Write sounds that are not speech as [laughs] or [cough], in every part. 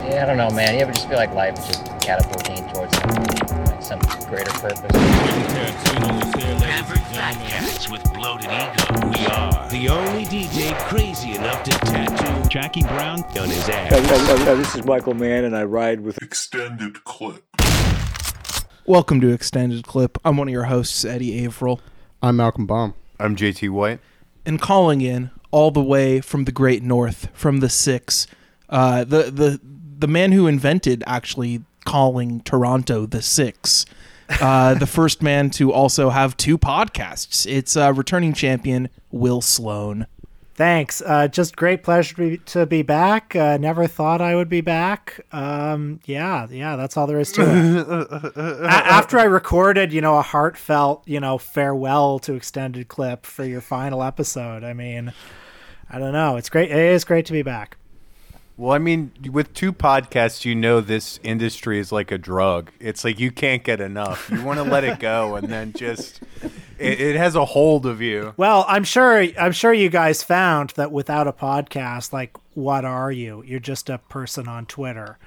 Yeah, I don't know, man. You ever just feel like life is just catapulting towards like some greater purpose? Average fat cats with bloated ego. We are the only DJ crazy enough to tattoo Jackie Brown on his ass. this is Michael Mann, and I ride with extended clip. Welcome to Extended Clip. I'm one of your hosts, Eddie Averill, I'm Malcolm Baum. I'm JT White. and calling in all the way from the Great North, from the Six, uh, the the the man who invented actually calling Toronto the Six, uh, the first man to also have two podcasts. It's uh, returning champion Will Sloan. Thanks. Uh, just great pleasure to be, to be back. Uh, never thought I would be back. Um, yeah, yeah, that's all there is to it. A- after I recorded, you know, a heartfelt, you know, farewell to extended clip for your final episode. I mean, I don't know. It's great. It is great to be back. Well, I mean, with two podcasts, you know this industry is like a drug. It's like you can't get enough. You want to let it go, and then just it, it has a hold of you. Well, I'm sure. I'm sure you guys found that without a podcast, like, what are you? You're just a person on Twitter.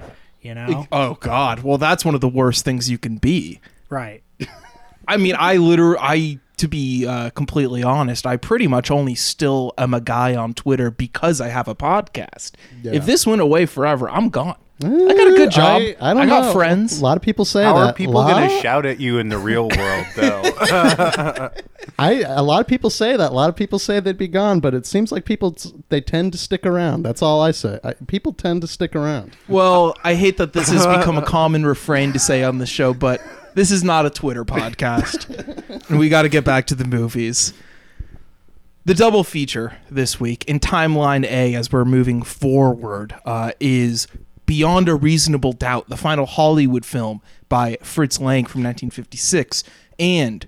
You know, Oh God! Well, that's one of the worst things you can be. right? [laughs] I mean, I literally, I to be uh, completely honest, I pretty much only still am a guy on Twitter because I have a podcast. If this went away forever, I'm gone. I got a good job. I, I don't I got know. friends. A lot of people say How that. are people lot, going to shout at you in the real world, though? [laughs] [laughs] I a lot of people say that. A lot of people say they'd be gone, but it seems like people they tend to stick around. That's all I say. I, people tend to stick around. Well, I hate that this has become a common refrain to say on the show, but this is not a Twitter podcast. and [laughs] we got to get back to the movies. The double feature this week in Timeline A, as we're moving forward, uh, is Beyond a Reasonable Doubt, the final Hollywood film by Fritz Lang from 1956. And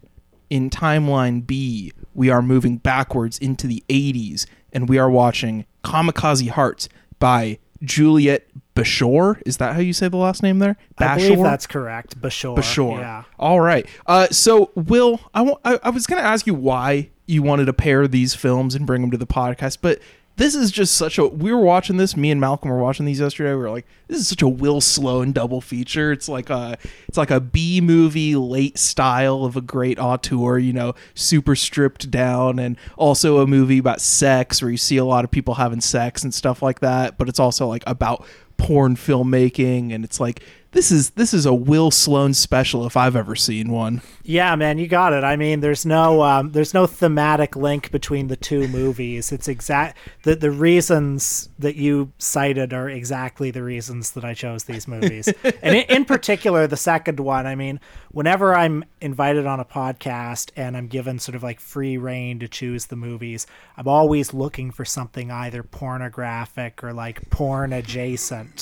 in Timeline B, we are moving backwards into the 80s and we are watching Kamikaze Hearts by Juliet Bashore. Is that how you say the last name there? I believe that's correct. Bashore. Bashore. Yeah. All right. Uh, so, Will, I I- I was going to ask you why you wanted to pair these films and bring them to the podcast, but this is just such a. We were watching this. Me and Malcolm were watching these yesterday. We were like, "This is such a Will Sloan double feature." It's like a, it's like a B movie late style of a great auteur. You know, super stripped down, and also a movie about sex where you see a lot of people having sex and stuff like that. But it's also like about porn filmmaking, and it's like this is this is a Will Sloan special if I've ever seen one. Yeah, man, you got it. I mean, there's no um, there's no thematic link between the two movies. It's exact the the reasons that you cited are exactly the reasons that I chose these movies. [laughs] and in, in particular, the second one. I mean, whenever I'm invited on a podcast and I'm given sort of like free reign to choose the movies, I'm always looking for something either pornographic or like porn adjacent,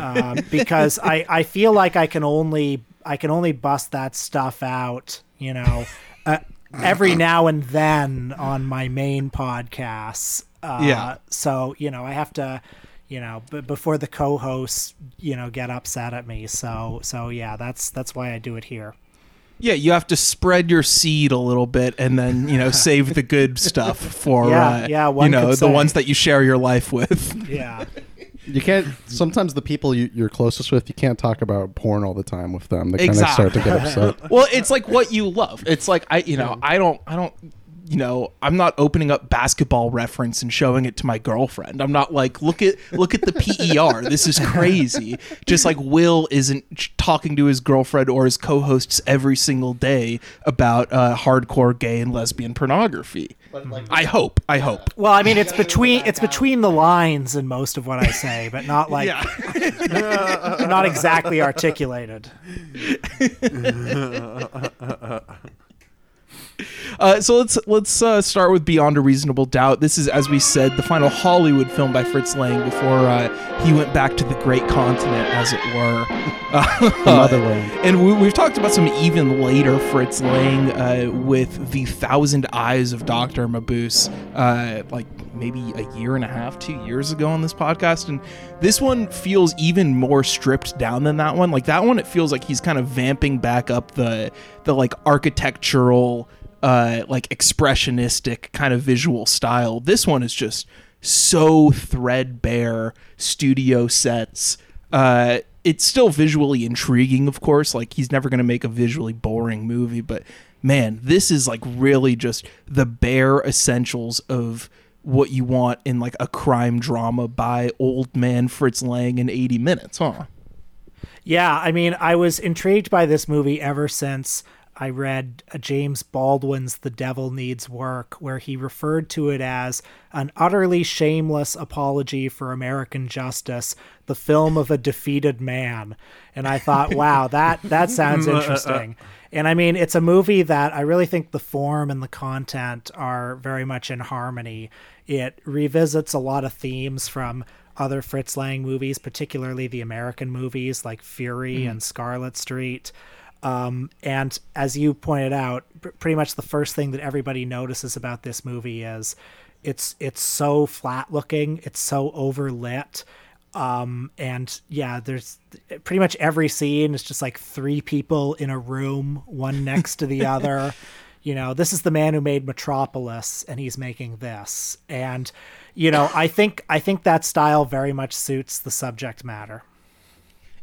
um, because I I feel like I can only I can only bust that stuff out, you know, uh, every now and then on my main podcasts. Uh, Yeah. So you know, I have to, you know, b- before the co-hosts, you know, get upset at me. So so yeah, that's that's why I do it here. Yeah, you have to spread your seed a little bit, and then you know [laughs] save the good stuff for Yeah, uh, yeah, you know the ones that you share your life with. Yeah. [laughs] You can't. Sometimes the people you, you're closest with, you can't talk about porn all the time with them. They kind of start to get upset. [laughs] well, it's like what you love. It's like I, you know, I don't, I don't, you know, I'm not opening up basketball reference and showing it to my girlfriend. I'm not like, look at, look at the PER. This is crazy. Just like Will isn't talking to his girlfriend or his co-hosts every single day about uh, hardcore gay and lesbian pornography. Like, I hope. I hope. Well, I mean, it's between it's between the lines in most of what I say, but not like [laughs] not exactly articulated. [laughs] Uh, so let's let's uh, start with Beyond a Reasonable Doubt. This is, as we said, the final Hollywood film by Fritz Lang before uh, he went back to the great continent, as it were. Uh, [laughs] The motherland. and we, we've talked about some even later Fritz Lang uh, with The Thousand Eyes of Dr. Mabuse, uh, like maybe a year and a half, two years ago on this podcast. And this one feels even more stripped down than that one. Like that one, it feels like he's kind of vamping back up the the like architectural, uh, like expressionistic kind of visual style. This one is just so threadbare studio sets. Uh, it's still visually intriguing, of course. Like he's never going to make a visually boring movie, but man, this is like really just the bare essentials of what you want in like a crime drama by old man Fritz Lang in 80 minutes, huh? Yeah, I mean, I was intrigued by this movie ever since I read uh, James Baldwin's The Devil Needs Work, where he referred to it as an utterly shameless apology for American justice, the film of a defeated man. And I thought, [laughs] wow, that, that sounds uh, uh, uh. interesting. And I mean, it's a movie that I really think the form and the content are very much in harmony. It revisits a lot of themes from other Fritz Lang movies, particularly the American movies like Fury hmm. and Scarlet Street. Um, and as you pointed out, pr- pretty much the first thing that everybody notices about this movie is it's it's so flat looking, it's so overlit. Um, and yeah, there's pretty much every scene is just like three people in a room, one next to the [laughs] other. You know, this is the man who made Metropolis, and he's making this. And you know, I think I think that style very much suits the subject matter.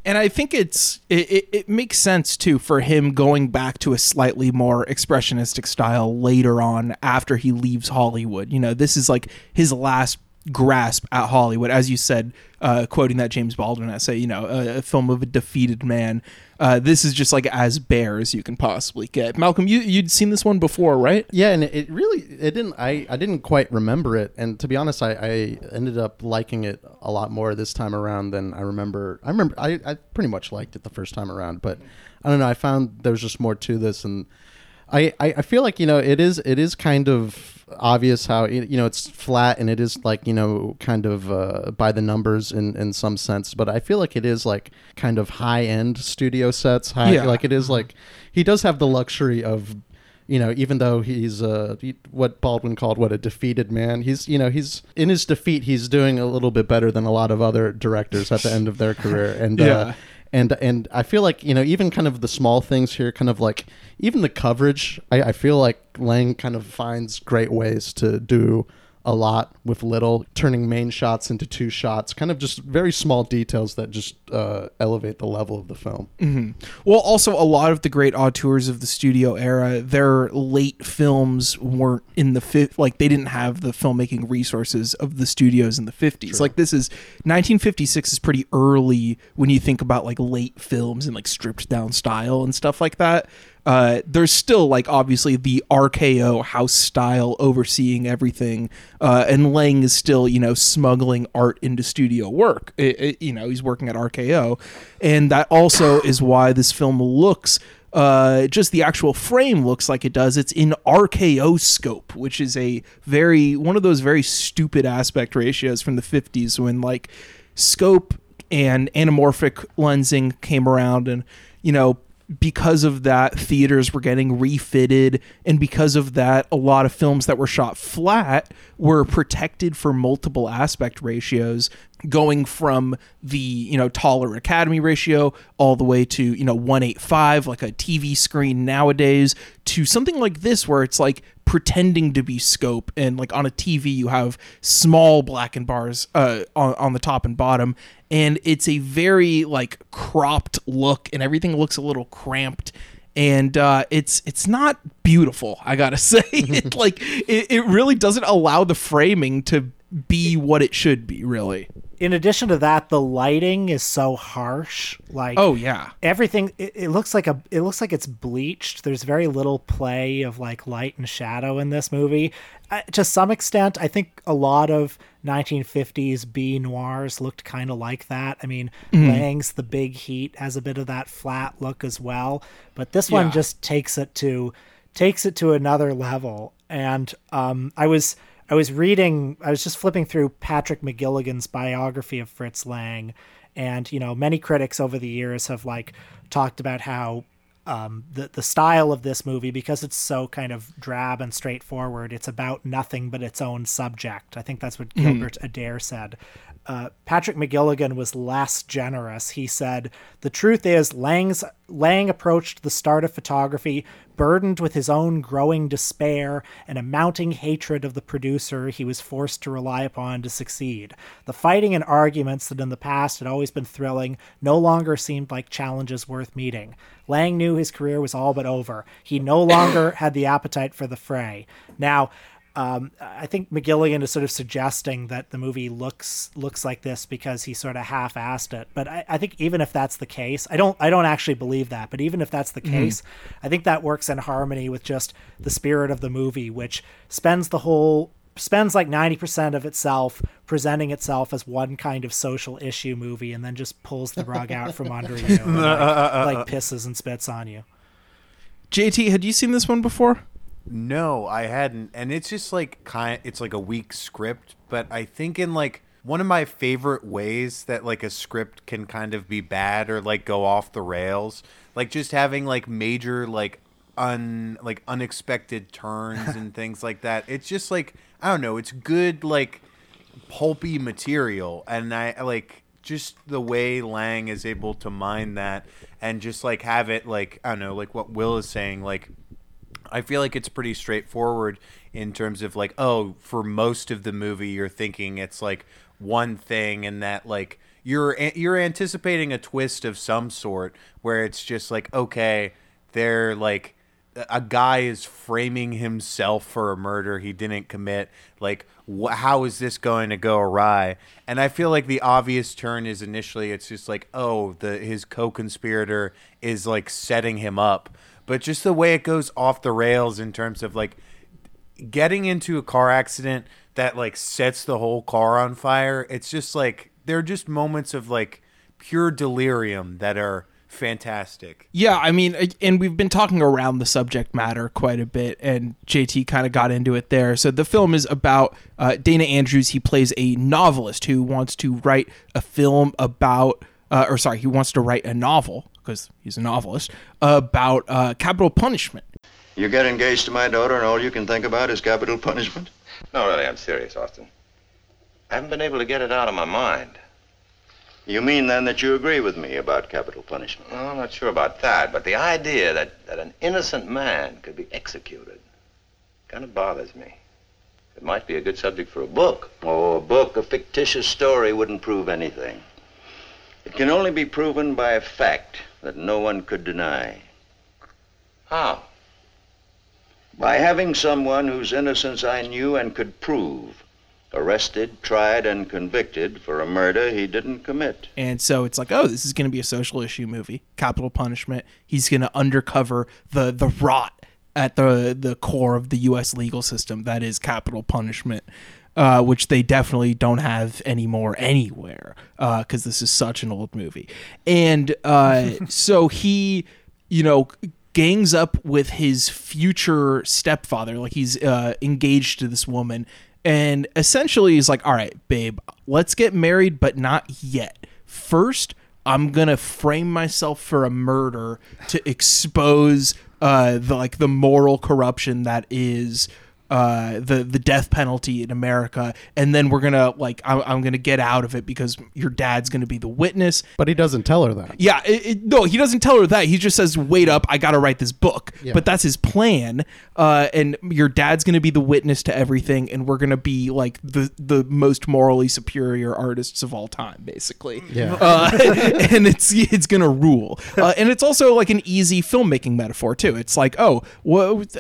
And I think it's it, it, it makes sense too for him going back to a slightly more expressionistic style later on after he leaves Hollywood. You know, this is like his last grasp at Hollywood, as you said, uh, quoting that James Baldwin essay. You know, a, a film of a defeated man. Uh, this is just like as bare as you can possibly get. Malcolm, you you'd seen this one before, right? Yeah, and it, really it didn't I, I didn't quite remember it, and to be honest, I, I ended up liking it a lot more this time around than I remember. I remember I, I pretty much liked it the first time around, but I don't know. I found there was just more to this, and I, I, I feel like you know it is it is kind of obvious how you know it's flat and it is like you know kind of uh, by the numbers in in some sense, but I feel like it is like kind of high end studio sets. High, Yeah. like it is like he does have the luxury of you know, even though he's uh, he, what Baldwin called what a defeated man, he's you know he's in his defeat he's doing a little bit better than a lot of other directors at the end of their career, and Yeah. uh, and and I feel like you know even kind of the small things here, kind of like even the coverage, I, I feel like Lang kind of finds great ways to do a lot with little, turning main shots into two shots, kind of just very small details that just uh, elevate the level of the film. Well, also a lot of the great auteurs of the studio era, their late films weren't in the fifth. Like they didn't have the filmmaking resources of the studios in the fifties. Like this is 1956 is pretty early when you think about like late films and like stripped down style and stuff like that. Uh, there's still like obviously the RKO house style overseeing everything, uh, and Lang is still you know smuggling art into studio work. It- it- you know he's working at RKO, and that also is why this film looks. Uh, just the actual frame looks like it does. It's in RKO scope, which is a very one of those very stupid aspect ratios from the 50s when like scope and anamorphic lensing came around and you know because of that theaters were getting refitted and because of that a lot of films that were shot flat were protected for multiple aspect ratios going from the you know taller academy ratio all the way to you know 185 like a tv screen nowadays to something like this where it's like pretending to be scope and like on a tv you have small black and bars uh, on, on the top and bottom and it's a very like cropped look and everything looks a little cramped and uh, it's it's not beautiful i gotta [laughs] say. It like it, it really doesn't allow the framing to be what it should be really In addition to that, the lighting is so harsh. Like oh yeah. everything it, it looks like a it looks like it's bleached. There's very little play of like light and shadow in this movie. Uh, to some extent i think a lot of 1950s b noirs looked kind of like that. I mean lang's the big heat has a bit of that flat look as well but this one just takes it to takes it to another level. And um i was i was reading i was just flipping through patrick mcgilligan's biography of fritz lang and you know many critics over the years have like talked about how um, the the style of this movie because it's so kind of drab and straightforward. It's about nothing but its own subject. I think that's what Gilbert Adair said. Uh, Patrick McGilligan was less generous. He said, "The truth is, Lang's Lang approached the start of photography burdened with his own growing despair and a mounting hatred of the producer he was forced to rely upon to succeed. The fighting and arguments that in the past had always been thrilling no longer seemed like challenges worth meeting. Lang knew his career was all but over. He no longer had the appetite for the fray. Now." Um, I think McGilligan is sort of suggesting that the movie looks looks like this because he sort of half-assed it. But I, I think even if that's the case, I don't I don't actually believe that. But even if that's the case, I think that works in harmony with just the spirit of the movie, which spends the whole spends like 90% of itself presenting itself as one kind of social issue movie and then just pulls the rug out from under you and like, [laughs] like pisses and spits on you. JT, had you seen this one before? No, I hadn't, and it's just like kind. It's like a weak script, but I think in like one of my favorite ways that like a script can kind of be bad or like go off the rails, like just having like major like un like unexpected turns [laughs] and things like that. It's just like I don't know. It's good like pulpy material, and I like just the way Lang is able to mine that and just like have it like I don't know, like what Will is saying, like I feel like it's pretty straightforward in terms of like, oh, for most of the movie, you're thinking it's like one thing, and that like you're you're anticipating a twist of some sort where it's just like, okay, they're like a guy is framing himself for a murder he didn't commit. Like, wh- how is this going to go awry? And I feel like the obvious turn is initially it's just like, oh, the his co-conspirator is like setting him up but just the way it goes off the rails in terms of like getting into a car accident that like sets the whole car on fire it's just like there are just moments of like pure delirium that are fantastic Yeah, I mean, and we've been talking around the subject matter quite a bit, and JT kind of got into it there. So the film is about uh, Dana Andrews. He plays a novelist who wants to write a film about, uh, or sorry, he wants to write a novel because he's a novelist about uh, capital punishment. You get engaged to my daughter, and all you can think about is capital punishment? No, really, I'm serious, Austin. I haven't been able to get it out of my mind. You mean then that you agree with me about capital punishment? Well, I'm not sure about that, but the idea that, that an innocent man could be executed kind of bothers me. It might be a good subject for a book. Oh, a book, a fictitious story wouldn't prove anything. It can only be proven by a fact that no one could deny. How? By having someone whose innocence I knew and could prove arrested, tried, and convicted for a murder he didn't commit. And so it's like, oh, this is going to be a social issue movie, capital punishment. He's going to undercover the the rot at the the core of the U.S. legal system that is capital punishment, uh, which they definitely don't have anymore anywhere because this is such an old movie. And uh, [laughs] so he, you know. Gangs up with his future stepfather, like he's uh, engaged to this woman, and essentially he's like, "All right, babe, let's get married, but not yet. First, I'm gonna frame myself for a murder to expose uh, the like the moral corruption that is." Uh, the the death penalty in America, and then we're gonna like I'm, I'm gonna get out of it because your dad's gonna be the witness. But he doesn't tell her that. Yeah, it, it, no, he doesn't tell her that. He just says, "Wait up, I got to write this book." Yeah. But that's his plan. Uh, and your dad's to be the witness to everything, and we're to be like the the most morally superior artists of all time, basically. Yeah. Uh, [laughs] and it's it's to rule. Uh, and it's also like an easy filmmaking metaphor too. It's like, oh, what.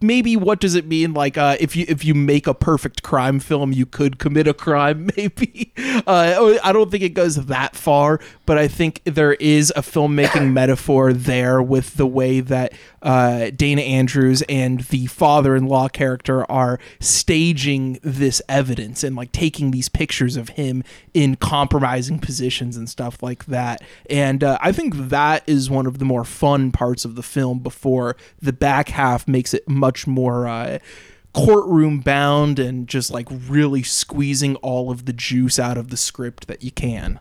Maybe what does it mean? Like, uh, if you if you make a perfect crime film, you could commit a crime. [laughs] Maybe uh, I don't think it goes that far, but I think there is a filmmaking [coughs] metaphor there with the way that uh, Dana Andrews and the father-in-law character are staging this evidence and like taking these pictures of him in compromising positions and stuff like that. And uh, I think that is one of the more fun parts of the film. Before the back half makes it much more. Uh, courtroom bound and just like really squeezing all of the juice out of the script that you can.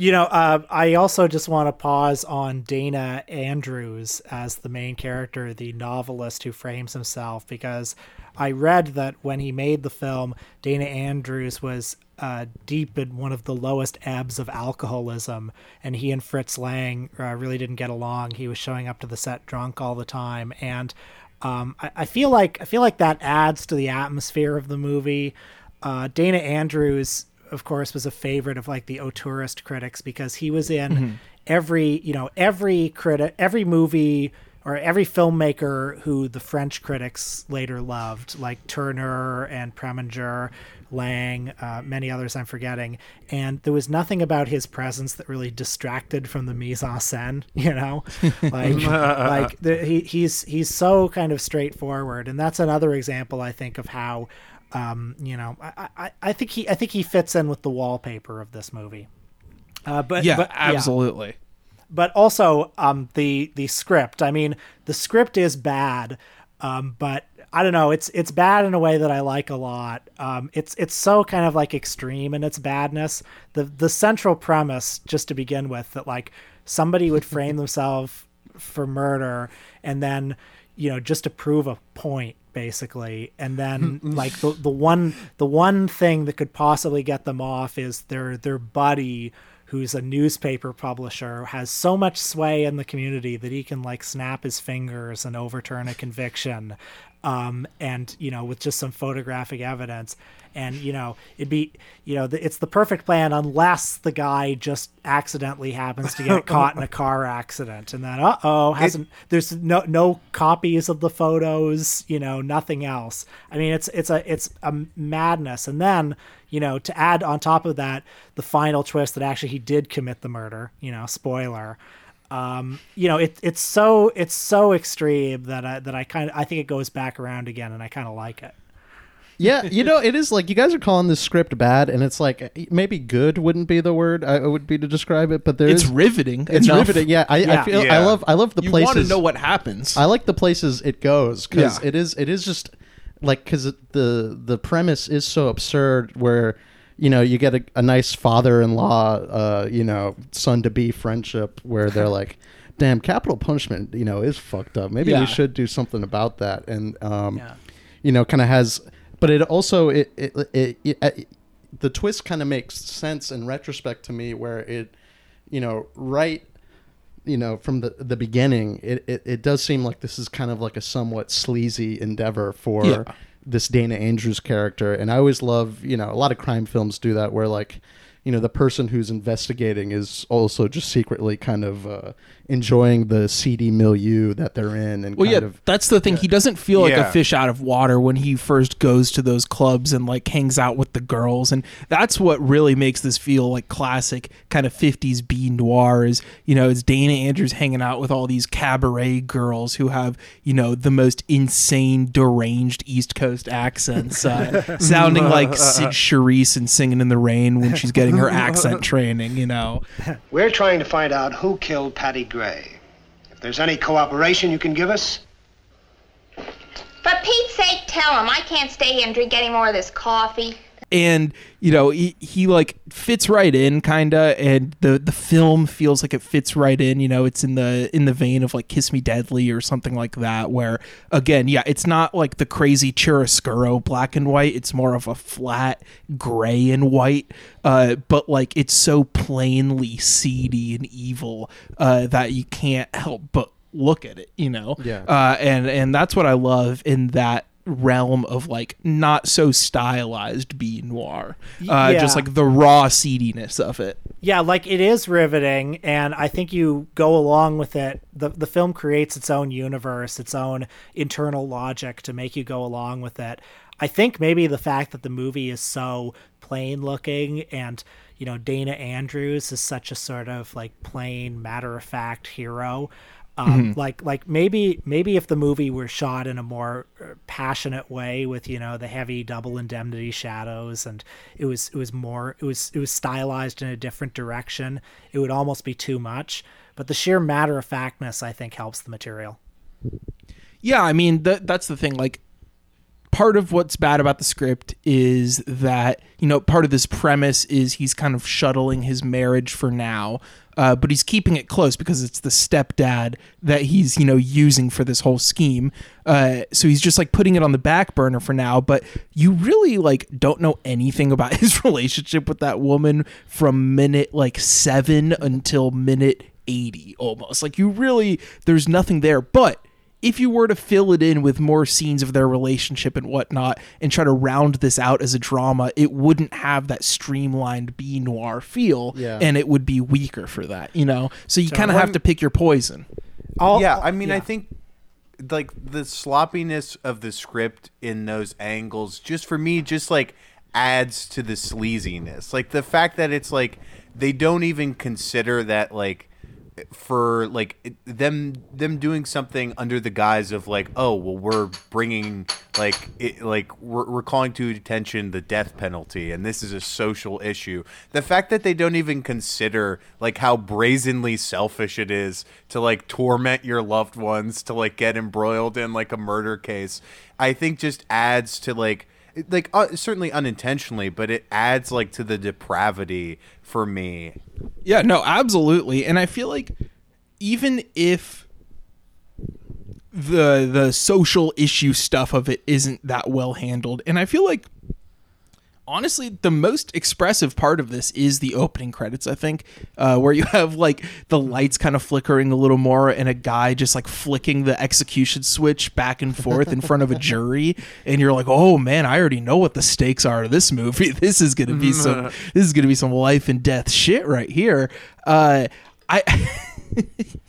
You know, uh, I also just want to pause on Dana Andrews as the main character, the novelist who frames himself, because I read that when he made the film, Dana Andrews was uh, deep in one of the lowest ebbs of alcoholism, and he and Fritz Lang uh, really didn't get along. He was showing up to the set drunk all the time, and um, I, I feel like I feel like that adds to the atmosphere of the movie. Uh, Dana Andrews of course, was a favorite of like the auteurist critics because he was in Mm-hmm. every, you know, every critic, every movie or every filmmaker who the French critics later loved, like Tourneur and Preminger, Lang, uh, many others I'm forgetting. And there was nothing about his presence that really distracted from the mise en scène, [laughs] you know, like [laughs] like the, he, he's he's so kind of straightforward, and that's another example I think of how um, you know, I, I, I think he I think he fits in with the wallpaper of this movie. Uh, but yeah, but, absolutely. But also um, the the script. I mean, the script is bad, um, but I don't know. It's it's bad in a way that I like a lot. Um, it's it's so kind of like extreme in its badness. The the central premise, just to begin with, that like somebody would frame [laughs] themselves for murder and then you know just to prove a point basically and then [laughs] like the the one the one thing that could possibly get them off is their their buddy who's a newspaper publisher has so much sway in the community that he can like snap his fingers and overturn a conviction um, and you know with just some photographic evidence. And you know it'd be you know the, it's the perfect plan unless the guy just accidentally happens to get [laughs] caught in a car accident. And then uh-oh hasn't there's no no copies of the photos you know nothing else. I mean it's it's a it's a madness. And then you know to add on top of that the final twist that actually he did commit the murder you know spoiler um, you know, it, it's so it's so extreme that I, that I kind of I think it goes back around again, and I kind of like it. yeah, you know, it is like you guys are calling this script bad, and it's like maybe good wouldn't be the word I would be to describe it, but there It's is- riveting. It's enough. riveting. Yeah, I, I Yeah. feel I love I love the You places. want to know what happens. I like the places it goes because Yeah. it is it is just like because the the premise is so absurd where you know you get a, a nice father-in-law uh you know son to be friendship where they're like [laughs] damn capital punishment you know is fucked up maybe Yeah. we should do something about that and um Yeah. you know kind of has but it also it it, it, it, it the twist kind of makes sense in retrospect to me where it you know right you know from the the beginning it, it it does seem like this is kind of like a somewhat sleazy endeavor for Yeah. This Dana Andrews character and I always love you know a lot of crime films do that where like you know the person who's investigating is also just secretly kind of uh, enjoying the seedy milieu that they're in and Well, kind yeah, of that's the thing. He doesn't feel like Yeah. a fish out of water when he first goes to those clubs and like hangs out with the girls, and that's what really makes this feel like classic kind of '50s B noir. Is you know, it's Dana Andrews hanging out with all these cabaret girls who have you know the most insane, deranged East Coast accents, [laughs] uh, sounding like Sid [laughs] Charisse and singing in the rain when she's getting her accent [laughs] training. You know, We're trying to find out who killed Patty Gray. If there's any cooperation you can give us, For Pete's sake, tell him I can't stay here and drink any more of this coffee. And you know he, he like fits right in kinda and the the film feels like it fits right in you know it's in the in the vein of like kiss me deadly or something like that where again yeah it's not like the crazy chiaroscuro black and white it's more of a flat gray and white uh but like it's so plainly seedy and evil uh that you can't help but look at it you know Yeah. uh and and that's what i love in that realm of like not so stylized B noir, uh, Yeah. just like the raw seediness of it. Yeah, like it is riveting, and I think you go along with it. the The film creates its own universe, its own internal logic to make you go along with it. I think maybe the fact that the movie is so plain looking and you know Dana Andrews is such a sort of like plain matter of fact hero um, like like maybe maybe if the movie were shot in a more uh, passionate way with you know the heavy double indemnity shadows and it was it was more it was it was stylized in a different direction it would almost be too much but the sheer matter of factness i think helps the material Yeah, I mean that that's the thing. Like part of what's bad about the script is that you know part of this premise is he's kind of shuttling his marriage for now uh, but he's keeping it close because it's the stepdad that he's you know using for this whole scheme. Uh, so he's just like putting it on the back burner for now but you really like don't know anything about [laughs] his relationship with that woman from minute like seven until minute 80 almost. Like you really there's nothing there but if you were to fill it in with more scenes of their relationship and whatnot and try to round this out as a drama, it wouldn't have that streamlined B noir feel Yeah. and it would be weaker for that, you know? So you So kind of have to pick your poison. yeah, I mean, I think like the sloppiness of the script in those angles, just for me, just like adds to the sleaziness. Like the fact that it's like they don't even consider that like for like them them doing something under the guise of like oh well we're bringing like it, like we're, we're calling to attention the death penalty and this is a social issue. The fact that they don't even consider like how brazenly selfish it is to like torment your loved ones to like get embroiled in like a murder case i think just adds to like like uh, certainly unintentionally but it adds like to the depravity for me Yeah, no, absolutely. And I feel like even if the the social issue stuff of it isn't that well handled, and I feel like honestly the most expressive part of this is the opening credits i think uh, where you have like the lights kind of flickering a little more and a guy just like flicking the execution switch back and forth in front of a [laughs] jury. And you're like oh man i already know what the stakes are of this movie. [laughs] This is gonna be some this is gonna be some life and death shit right here. Uh i [laughs]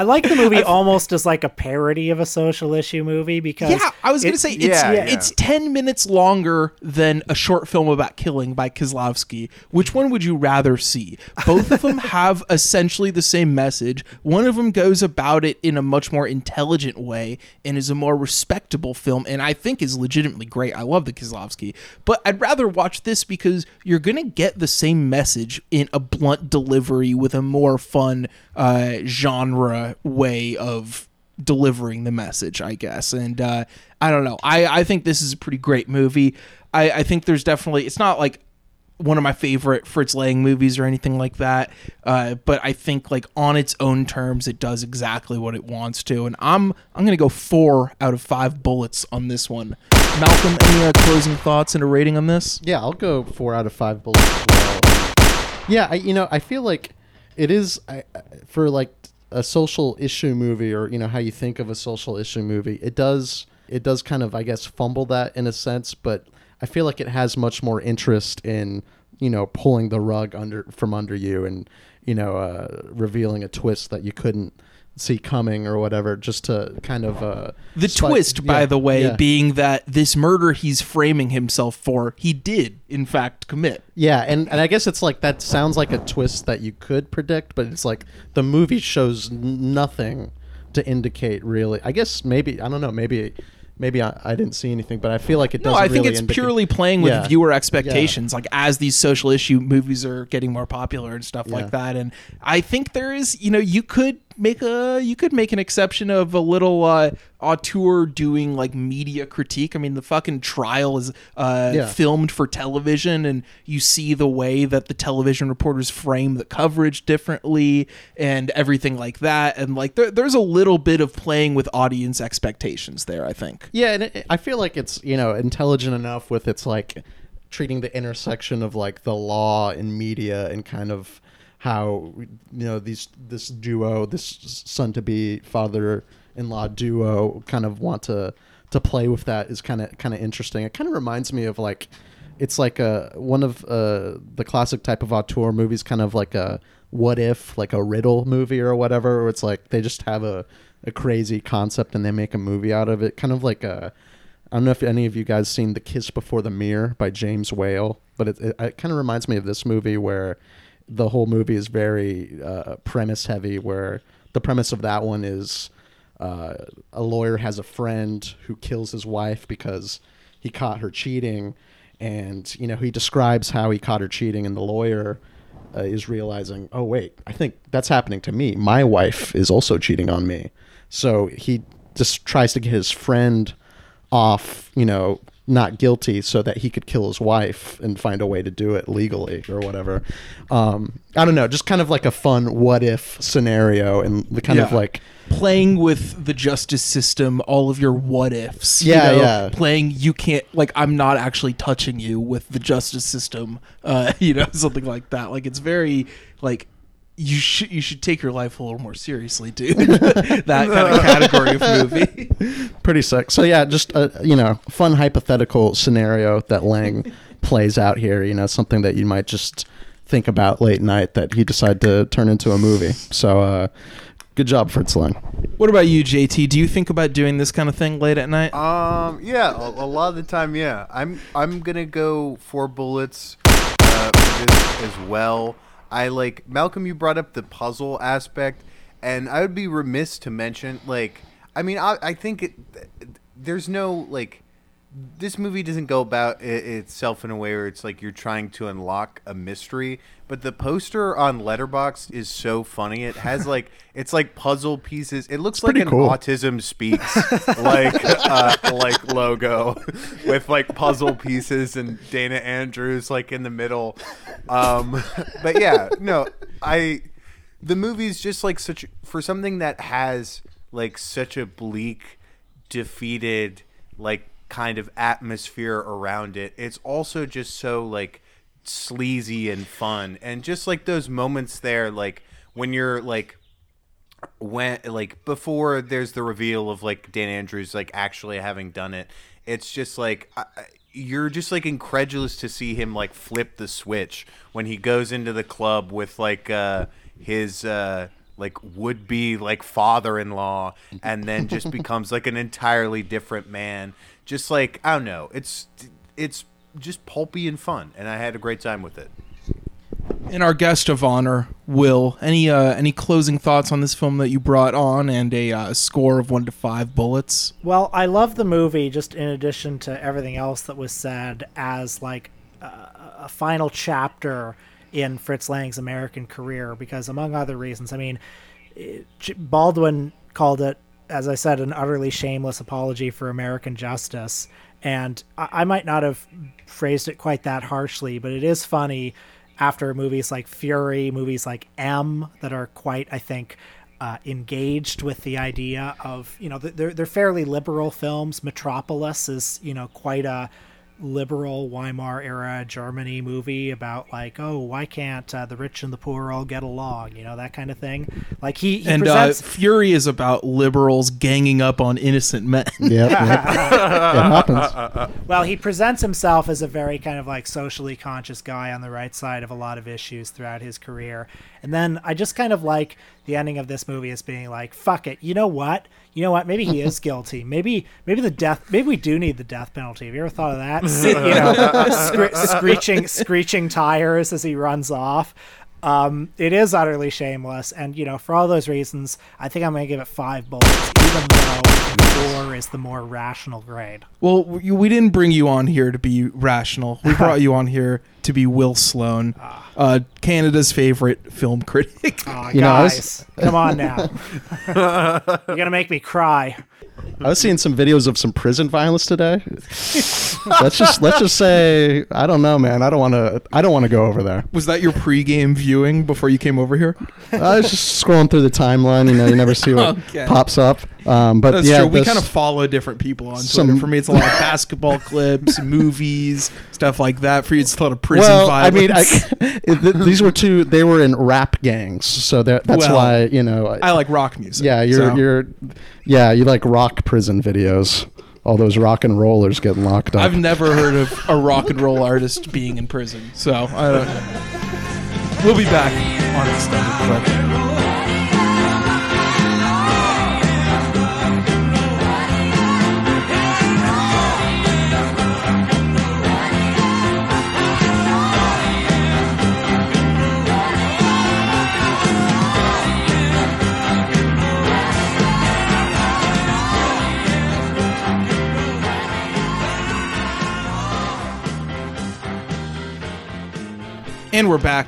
I like the movie [laughs] almost as like a parody of a social issue movie because Yeah, I was gonna say it's it's ten minutes longer than a short film about killing by Kieslowski. Which one would you rather see? Both of them [laughs] have essentially the same message. One of them goes about it in a much more intelligent way and is a more respectable film, and I think is legitimately great. I love the Kieslowski, but I'd rather watch this because you're gonna get the same message in a blunt delivery with a more fun uh, genre way of delivering the message, I guess. And uh, I don't know. I, I think this is a pretty great movie. I, I think there's definitely it's not like one of my favorite Fritz Lang movies or anything like that. Uh, but I think like on its own terms, it does exactly what it wants to. And I'm I'm gonna go four out of five bullets on this one. Malcolm, any uh, closing thoughts and a rating on this? Yeah, I'll go four out of five bullets well. Yeah, I, you know, I feel like it is I- for like a social issue movie, or you know how you think of a social issue movie. It does, it does kind of, I guess, fumble that in a sense, but I feel like it has much more interest in you know pulling the rug under from under you and you know uh, revealing a twist that you couldn't see coming or whatever, just to kind of uh, The spi- twist, by yeah, the way, yeah. being that this murder he's framing himself for, he did in fact commit. Yeah, and, and I guess it's like that sounds like a twist that you could predict, but it's like the movie shows nothing to indicate really. I guess maybe I don't know, maybe maybe I, I didn't see anything, but I feel like it No, doesn't. I think really it's indicate- purely playing with Yeah. viewer Yeah. expectations. Like as these social issue movies are getting more popular and stuff Yeah. like that, and I think there is, you know, you could make a you could make an exception of a little uh, auteur doing like media critique. I mean, the fucking trial is uh, Yeah. filmed for television, and you see the way that the television reporters frame the coverage differently and everything like that. And like there, there's a little bit of playing with audience expectations there. I think. Yeah, and it, I feel like it's you know intelligent enough with its like treating the intersection of like the law and media and kind of how you know these this duo, this son to be father in law duo, kind of want to to play with that is kind of kind of interesting. It kind of reminds me of like it's like a one of uh, the classic type of auteur movies, kind of like a what if, like a riddle movie or whatever. Where it's like they just have a a crazy concept and they make a movie out of it. Kind of like a I don't know if any of you guys seen The Kiss Before the Mirror by James Whale, but it, it, it kind of reminds me of this movie where the whole movie is very uh, premise heavy. Where the premise of that one is uh, a lawyer has a friend who kills his wife because he caught her cheating, and you know he describes how he caught her cheating, and the lawyer uh, is realizing, oh wait, I think that's happening to me. My wife is also cheating on me, so he just tries to get his friend off, you know, not guilty so that he could kill his wife and find a way to do it legally or whatever. Um, I don't know, just kind of like a fun what if scenario and the kind of like playing with the justice system, all of your what ifs. you Yeah, know, yeah. Playing, you can't like I'm not actually touching you with the justice system. Uh, [laughs] you know, something like that. Like it's very like you should you should take your life a little more seriously, dude. [laughs] that kind of category of movie. [laughs] pretty sick. So yeah, just a you know fun hypothetical scenario that Lang [laughs] plays out here. You know, something that you might just think about late night that he decided to turn into a movie. So uh, good job, Fritz Lang. What about you, JT? Do you think about doing this kind of thing late at night? Um, yeah, a, a lot of the time, yeah. I'm I'm gonna go four bullets uh, for as well. I like Malcolm. You brought up the puzzle aspect, and I would be remiss to mention, like, I mean, I, I think it, there's no like, this movie doesn't go about it itself in a way where it's like you're trying to unlock a mystery. But the poster on Letterboxd is so funny. It has like [laughs] it's like puzzle pieces. It looks like an cool. autism speaks like [laughs] uh, like logo with like puzzle pieces and Dana Andrews like in the middle. Um, but yeah, no, I the movie's just like such for something that has like such a bleak, defeated like kind of atmosphere around it. It's also just so like sleazy and fun and just like those moments there like when you're like when like before there's the reveal of like Dan Andrews like actually having done it it's just like I, you're just like incredulous to see him like flip the switch when he goes into the club with like uh his uh like would be like father-in-law and then just [laughs] becomes like an entirely different man just like I don't know it's it's just pulpy and fun and I had a great time with it And our guest of honor, Will. Any uh, any closing thoughts on this film that you brought on, and a uh, score of one to five bullets? Well, I love the movie just in addition to everything else that was said as like a, a final chapter in Fritz Lang's American career because among other reasons, I mean, Baldwin called it as I said an utterly shameless apology for American justice and I, I might not have phrased it quite that harshly, but it is funny after movies like Fury, movies like M that are quite I think uh, engaged with the idea of you know they're they're fairly liberal films. Metropolis is you know quite a liberal Weimar era Germany movie about like oh why can't uh, the rich and the poor all get along you know that kind of thing. Like he, he and uh, Fury is about liberals ganging up on innocent men. Yep, yep. [laughs] it happens. well, he presents himself as a very kind of like socially conscious guy on the right side of a lot of issues throughout his career. And then I just kind of like the ending of this movie as being like, fuck it. You know what? You know what? Maybe he is [laughs] guilty. Maybe maybe the death maybe we do need the death penalty. Have you ever thought of that? [laughs] you know, scre- screeching screeching tires as he runs off. Um, it is utterly shameless, and you know, for all those reasons, I think I'm gonna give it five bullets, even though four is the more rational grade. Well, we we didn't bring you on here to be rational. We brought [laughs] you on here to be Will Sloan, uh, Canada's favorite film critic. Aw, You know, was- guys, come on now. [laughs] You're gonna make me cry. I was seeing some videos of some prison violence today. let's just let's just say I don't know, man. I don't want to. I don't want to go over there. Was that your pregame viewing before you came over here? I was just scrolling through the timeline. You know, you never see what [laughs] Okay. pops up. Um, but That's yeah, true. We this- kind of follow different people on Some- Twitter. For me, it's a lot of basketball [laughs] clips, movies, stuff like that. For you, it's a lot of prison well, violence. I mean, I, [laughs] it- th- these were two. They were in rap gangs, so that- that's Well, why you know. I like rock music. Yeah, you're so- you're. Yeah, you like rock prison videos. All those rock and rollers getting locked up. I've never heard of a rock and roll artist being in prison, so I don't know. We'll be back on extended clip. And we're back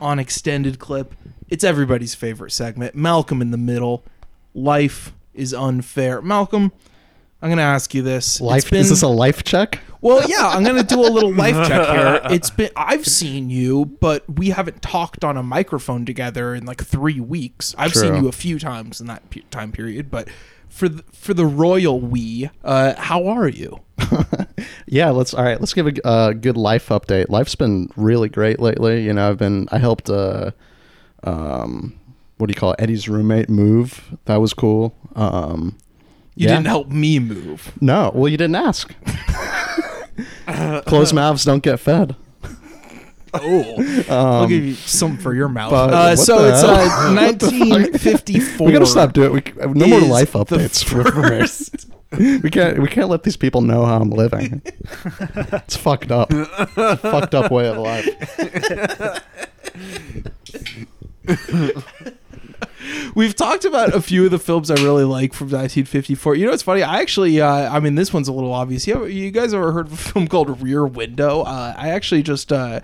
on extended clip. It's everybody's favorite segment. Malcolm in the middle. Life is unfair. Malcolm, I'm gonna ask you this. Life been- is this a life check? Well, yeah, I'm gonna do a little [laughs] life check here. It's been I've seen you, but we haven't talked on a microphone together in like three weeks. I've seen you a few times in that pe- time period, but for the, for the royal we, uh, how are you? [laughs] Yeah, let's all right. Let's give a uh, good life update. Life's been really great lately. You know, I've been I helped uh, um, what do you call it? Eddie's roommate move. That was cool. Um, You yeah. didn't help me move. No, well, you didn't ask. [laughs] Closed mouths don't get fed. Oh, I'll give you some for your mouth. but Uh, so it's hell? uh, [laughs] What the fuck? 1954. We gotta stop doing. We, no more life the updates. [laughs] first- we can't. We can't let these people know how I'm living. [laughs] it's fucked up. fucked up way of life. We've talked about a few of the films I really like from 1954. You know, it's funny. I actually, uh, I mean, this one's a little obvious. You, you guys ever heard of a film called Rear Window? Uh, I actually just uh,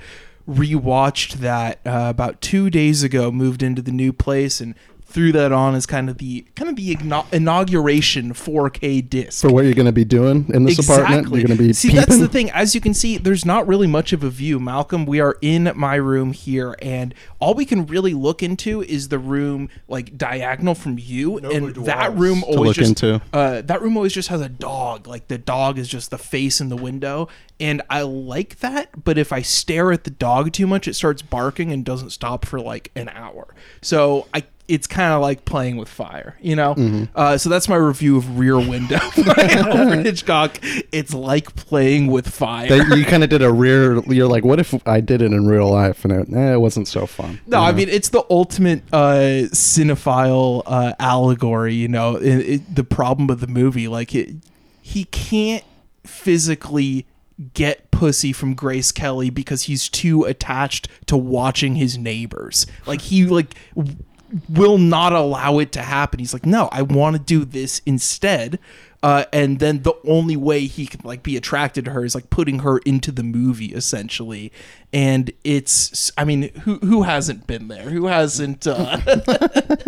rewatched that uh, about two days ago. Moved into the new place and threw that on as kind of the kind of the inauguration 4K disc. For what you're going to be doing in this apartment, you're going to be see. peeping. That's the thing. As you can see, there's not really much of a view. Malcolm, we are in my room here, and all we can really look into is the room like diagonal from you, and that room always look just into. Uh, that room always just has a dog. Like the dog is just the face in the window, and I like that. But if I stare at the dog too much, it starts barking and doesn't stop for like an hour. So I. It's kind of like playing with fire, you know. Mm-hmm. Uh, so that's my review of Rear Window [laughs] by Alfred [laughs] Hitchcock. It's like playing with fire. That you kind of did a rear. You're like, what if I did it in real life and it, eh, it wasn't so fun? No, you I mean it's the ultimate uh, cinephile uh, allegory. You know, it, it, the problem of the movie, like it, he can't physically get pussy from Grace Kelly because he's too attached to watching his neighbors. Like he like will not allow it to happen. He's like, no, I want to do this instead. Uh, and then the only way he can like be attracted to her is like putting her into the movie essentially and it's i mean who who hasn't been there who hasn't uh, [laughs]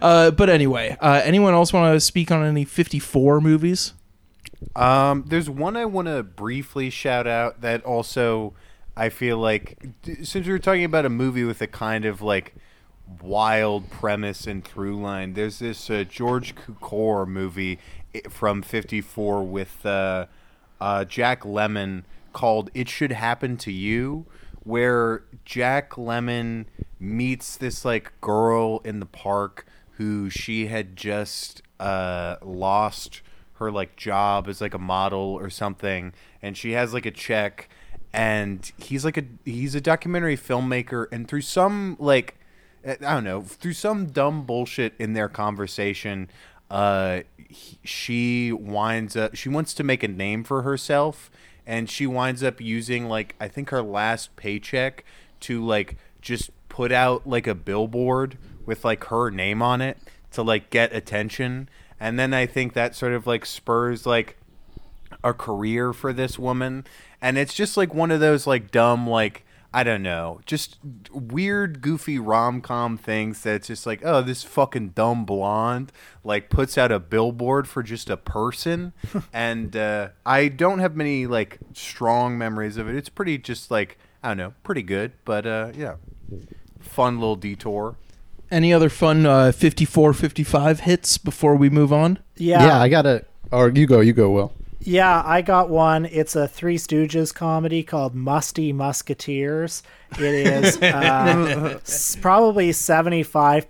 uh but anyway uh anyone else want to speak on any 54 movies Um, there's one I want to briefly shout out that also I feel like since we were talking about a movie with a kind of like wild premise and through line, there's this uh, George Cukor movie from '54 with uh, uh, Jack Lemmon called "It Should Happen to You." Where Jack Lemmon meets this like girl in the park who she had just uh, lost her like job as like a model or something and she has like a check and he's like a he's a documentary filmmaker and through some like I don't know through some dumb bullshit in their conversation uh he, she winds up she wants to make a name for herself and she winds up using like I think her last paycheck to like just put out like a billboard with like her name on it to like get attention. And then I think that sort of like spurs like a career for this woman. And it's just like one of those like dumb like I don't know, just weird, goofy rom com things that's just like, oh, this fucking dumb blonde like puts out a billboard for just a person, [laughs] and uh, I don't have many like strong memories of it. It's pretty just like I don't know, pretty good, but uh, yeah, fun little detour. any other fun uh 54 55 hits before we move on Yeah. yeah, I got to Or you go. You go. Will. Yeah, I got one. It's a Three Stooges comedy called Musty Musketeers. It is [laughs] uh, probably 75%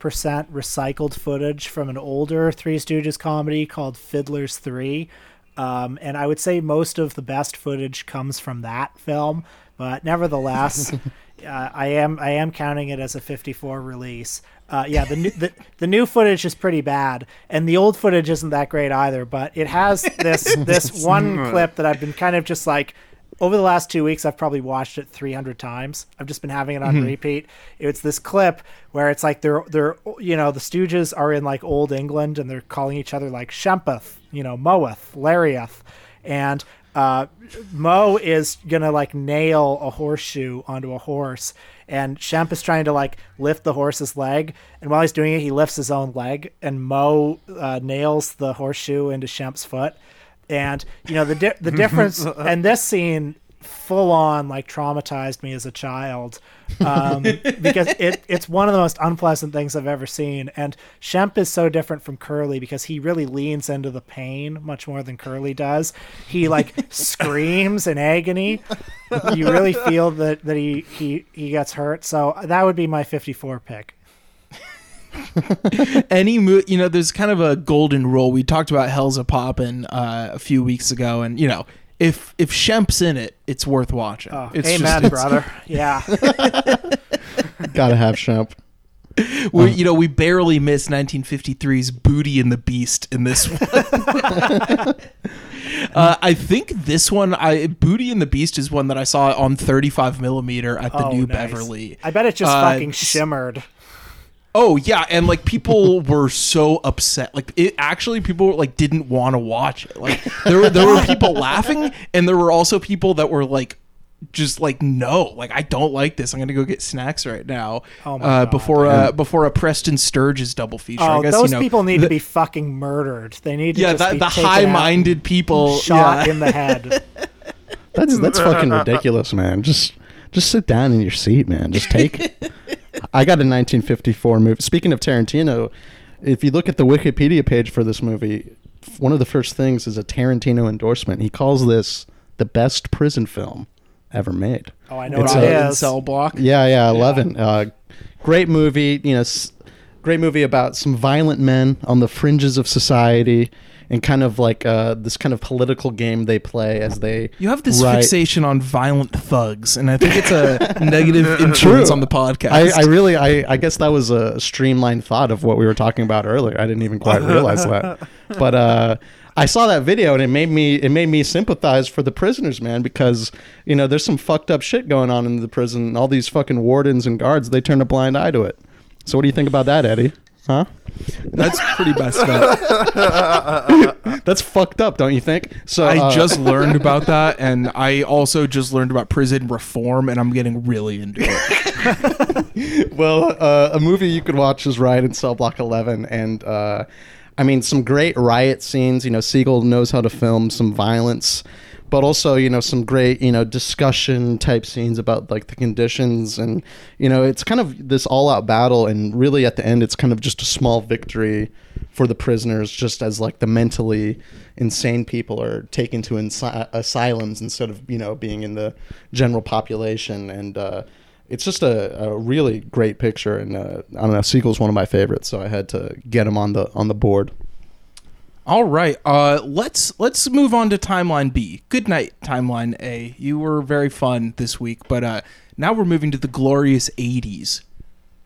recycled footage from an older Three Stooges comedy called Fiddler's 3. Um, and I would say most of the best footage comes from that film. But nevertheless, [laughs] uh, I am I am counting it as a 54 release. Uh, yeah, the new the, the new footage is pretty bad, and the old footage isn't that great either. But it has this [laughs] this one clip that I've been kind of just like over the last two weeks. I've probably watched it 300 times. I've just been having it on Mhm. repeat. It's this clip where it's like they're they're you know the Stooges are in like old England and they're calling each other like Shempeth, you know, Moeth, Lariath, and uh, Moe is gonna like nail a horseshoe onto a horse, and Shemp is trying to like lift the horse's leg, and while he's doing it, he lifts his own leg, and Moe uh, nails the horseshoe into Shemp's foot, and you know the di- the [laughs] difference. and this scene full on like traumatized me as a child um, [laughs] because it it's one of the most unpleasant things I've ever seen. And Shemp is so different from Curly because he really leans into the pain much more than Curly does. He like [laughs] screams in agony. You really feel that that he he he gets hurt. So that would be my 54 pick. [laughs] any mo- you know there's kind of a golden rule we talked about Hellzapoppin' uh, a few weeks ago and you know if if Shemp's in it it's worth watching Oh, it's amen, it's- brother. [laughs] Yeah. [laughs] Gotta have Shemp. we you know we barely missed 1953's booty and the beast in this one [laughs] uh, i think this one i booty and the beast is one that i saw on 35 millimeter at the Oh, new nice. beverly I bet it just Uh, fucking shimmered. Oh yeah, and like people [laughs] were so upset. Like it actually people like didn't want to watch it. Like there were there were people [laughs] laughing and there were also people that were like just like no, like I don't like this. I'm going to go get snacks right now. Oh my uh, God. before uh, before a Preston Sturges double feature. Oh, I guess those you know, people need the- to be [laughs] fucking murdered. They need to Yeah, just the- be the high-minded people, shot yeah. in the head. That's that's fucking ridiculous, man. Just just sit down in your seat, man. Just take. I got a 1954 movie. Speaking of Tarantino, if you look at the Wikipedia page for this movie, one of the first things is a Tarantino endorsement. He calls this the best prison film ever made. Oh, I know It's what it a- is. cell block. Yeah, yeah, eleven. Uh, great movie. You know, s- great movie about some violent men on the fringes of society, and kind of like uh, this kind of political game they play as they. You have this write- fixation on violent thugs, and I think it's a [laughs] negative influence True. on the podcast. I, I really, I, I guess that was a streamlined thought of what we were talking about earlier. I didn't even quite realize that, [laughs] but uh, I saw that video and it made me, it made me sympathize for the prisoners, man, because you know there's some fucked up shit going on in the prison. All these fucking wardens and guards, they turn a blind eye to it. So what do you think about that, Eddie? Huh? That's pretty messed up. [laughs] That's fucked up, don't you think? So I uh, just learned [laughs] about that, and I also just learned about prison reform, and I'm getting really into it. [laughs] well, uh, a movie you could watch is Riot in Cell Block 11, and uh, I mean some great riot scenes. You know, Siegel knows how to film some violence, but also you know some great you know discussion type scenes about like the conditions, and you know it's kind of this all out battle, and really at the end it's kind of just a small victory for the prisoners, just as like the mentally insane people are taken to insi- asylums instead of you know being in the general population and. Uh, it's just a, a really great picture, and uh, I don't know. Siegel's one of my favorites, so I had to get him on the on the board. All right, uh, let's let's move on to timeline B. Good night, timeline A. You were very fun this week, but uh, now we're moving to the glorious '80s.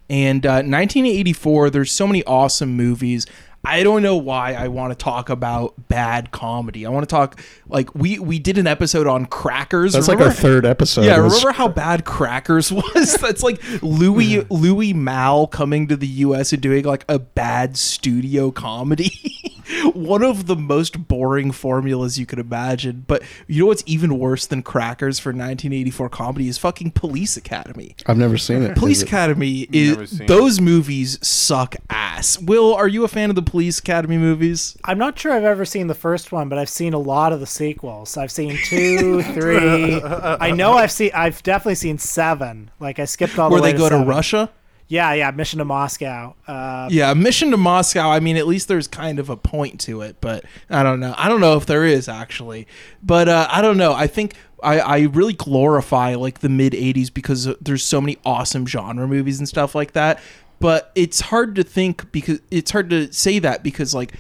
And uh, 1984, there's so many awesome movies. I don't know why I want to talk about bad comedy. I want to talk like we we did an episode on Crackers. That's like our third episode. Yeah, was- remember how bad Crackers [laughs] was? That's like Louis Louis Malle coming to the U.S. and doing like a bad studio comedy. [laughs] One of the most boring formulas you could imagine. But you know what's even worse than Crackers for 1984 comedy is fucking Police Academy. I've never seen it. Police Is Academy Never is seen those movies suck ass. Will, are you a fan of the Police Academy movies? I'm not sure I've ever seen the first one, but I've seen a lot of the sequels. I've seen two, [laughs] three. I know I've seen. I've definitely seen seven. Like I skipped all Where the way Where they go to seven. Russia? Yeah, yeah. Mission to Moscow. Uh, Yeah, Mission to Moscow. I mean, at least there's kind of a point to it, but I don't know. I don't know if there is actually, but uh, I don't know. I think I, I really glorify like the mid '80s because there's so many awesome genre movies and stuff like that. But it's hard to think because it's hard to say that because like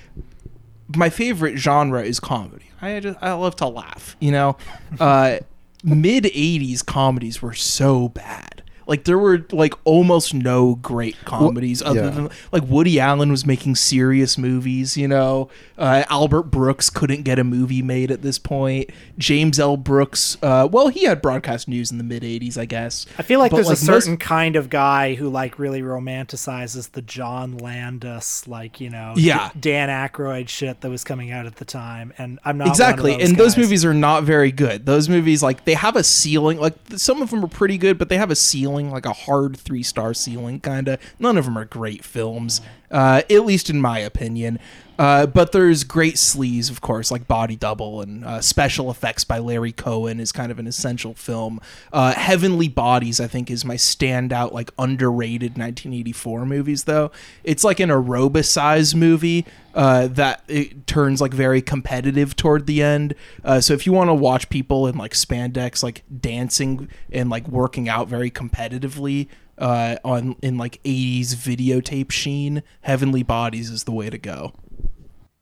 my favorite genre is comedy. I just I love to laugh, you know. [laughs] Uh, mid '80s comedies were so bad. Like there were like almost no great comedies other yeah. than like Woody Allen was making serious movies. You know, uh, Albert Brooks couldn't get a movie made at this point. James L. Brooks, uh, well, he had broadcast news in the mid '80s, I guess. I feel like But, there's a most- certain kind of guy who like really romanticizes the John Landis, like you know, Yeah. D- Dan Aykroyd shit that was coming out at the time, and I'm not one of exactly those and those movies are not very good those movies like they have a ceiling like some of them are pretty good but they have a ceiling ceiling, like a hard three star ceiling, kind of. None of them are great films, uh, at least in my opinion. Uh, but there's great sleaze, of course, like Body Double and uh, special effects by Larry Cohen is kind of an essential film. Uh, Heavenly Bodies, I think, is my standout, like underrated 1984 movies. Though it's like an aerobicized movie uh, that it turns like very competitive toward the end. Uh, so if you want to watch people in like spandex, like dancing and like working out very competitively. Uh, on in like 80s videotape sheen, Heavenly Bodies is the way to go.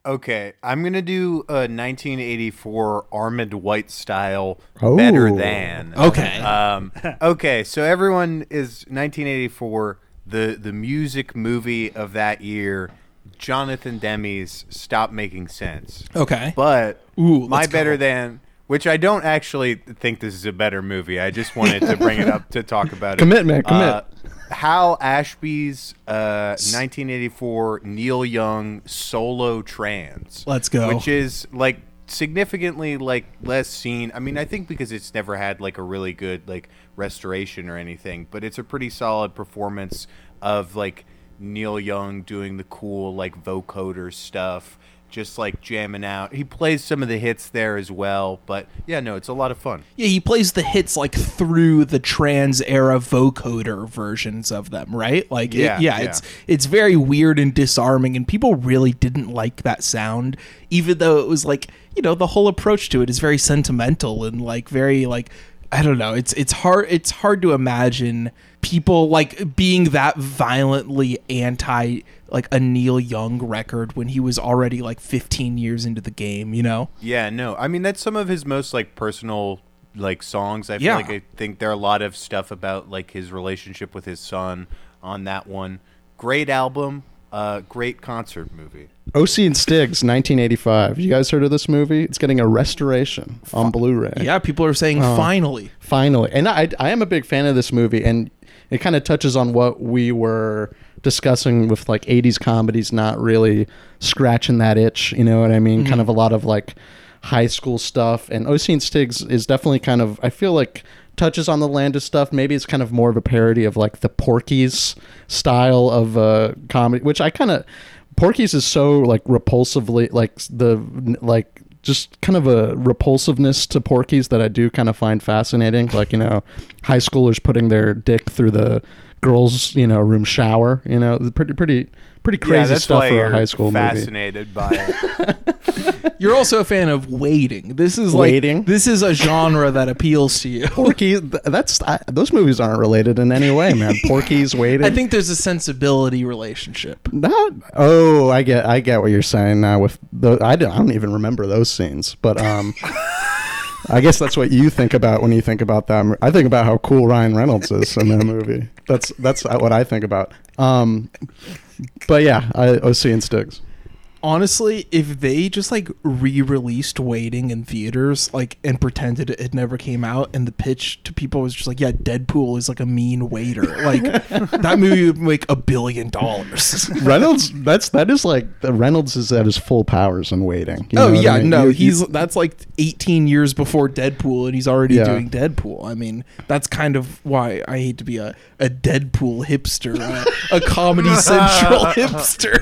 Okay, I'm gonna do a 1984 Armond White style Oh. better than. Okay. Um, [laughs] okay, so everyone is 1984. The the music movie of that year, Jonathan Demme's "Stop Making Sense." Okay. But Ooh, my let's go. better than, which I don't actually think this is a better movie. I just wanted to bring it up to talk about it. Commitment, commit. Uh, Hal Ashby's uh, 1984 Neil Young solo trans. Let's go. Which is like significantly like less seen. I mean, I think because it's never had like a really good like restoration or anything, but it's a pretty solid performance of like Neil Young doing the cool like vocoder stuff, just like jamming out. He plays some of the hits there as well, but yeah, no, it's a lot of fun. Yeah, he plays the hits like through the trans era vocoder versions of them, right? Like, it- Yeah, yeah, yeah. it's it's very weird and disarming, and people really didn't like that sound, even though it was like you know the whole approach to it is very sentimental and like very like I don't know. It's it's hard it's hard to imagine people like being that violently anti like a Neil Young record when he was already like 15 years into the game, you know? Yeah, no. I mean, that's some of his most like personal like songs. I feel Yeah. like I think there are a lot of stuff about like his relationship with his son on that one. Great album, uh great concert movie. OC and Stiggs, 1985. You guys heard of this movie? It's getting a restoration on Blu-ray. Yeah, people are saying Oh. finally. Finally, and I I am a big fan of this movie, and it kind of touches on what we were discussing with like 80s comedies not really scratching that itch. You know what I mean? Mhm. Kind of a lot of like high school stuff, and OC and Stiggs is definitely kind of I feel like touches on the Landis stuff. Maybe it's kind of more of a parody of like the Porky's style of uh, comedy, which I kind of Porky's is so like repulsively like the like just kind of a repulsiveness to Porky's that I do kind of find fascinating. Like you know, high schoolers putting their dick through the girls' you know room shower. You know, pretty pretty pretty crazy yeah, that's stuff why for a high school movie. fascinated by it. [laughs] You're also a fan of waiting. This is like Waiting? this is a genre that appeals to you. Porky, that's I, those movies aren't related in any way, man. [laughs] Porky's waiting. I think there's a sensibility relationship. Not. Oh, I get. I get what you're saying now. With the, I don't, I don't even remember those scenes, but um, [laughs] I guess that's what you think about when you think about that. I think about how cool Ryan Reynolds is in that movie. That's that's what I think about. Um, but yeah, I was seeing Stiggs. Honestly, if they just like re-released Waiting in theaters, like and pretended it never came out, and the pitch to people was just like, "Yeah, Deadpool is like a mean waiter," [laughs] like that movie would make a billion dollars. [laughs] Reynolds. That's that is like the Reynolds is at his full powers in waiting. You oh know what I yeah, mean? no, You- you- he's that's like 18 years before Deadpool, and he's already Yeah. doing Deadpool. I mean, that's kind of why I hate to be a, a Deadpool hipster, a, a Comedy [laughs] Central hipster.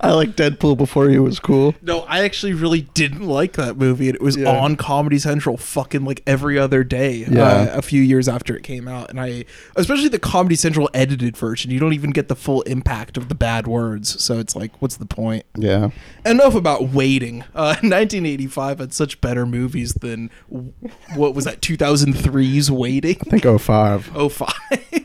I like Deadpool before he was cool. no, I actually really didn't like that movie, and it was Yeah. on Comedy Central fucking like every other day. Yeah. uh, a few years after it came out, and I, especially the Comedy Central edited version, you don't even get the full impact of the bad words. So it's like, what's the point? Yeah. Enough about waiting. Uh, [laughs] 1985 had such better movies than what was that 2003's Waiting. I think 05. 05. [laughs]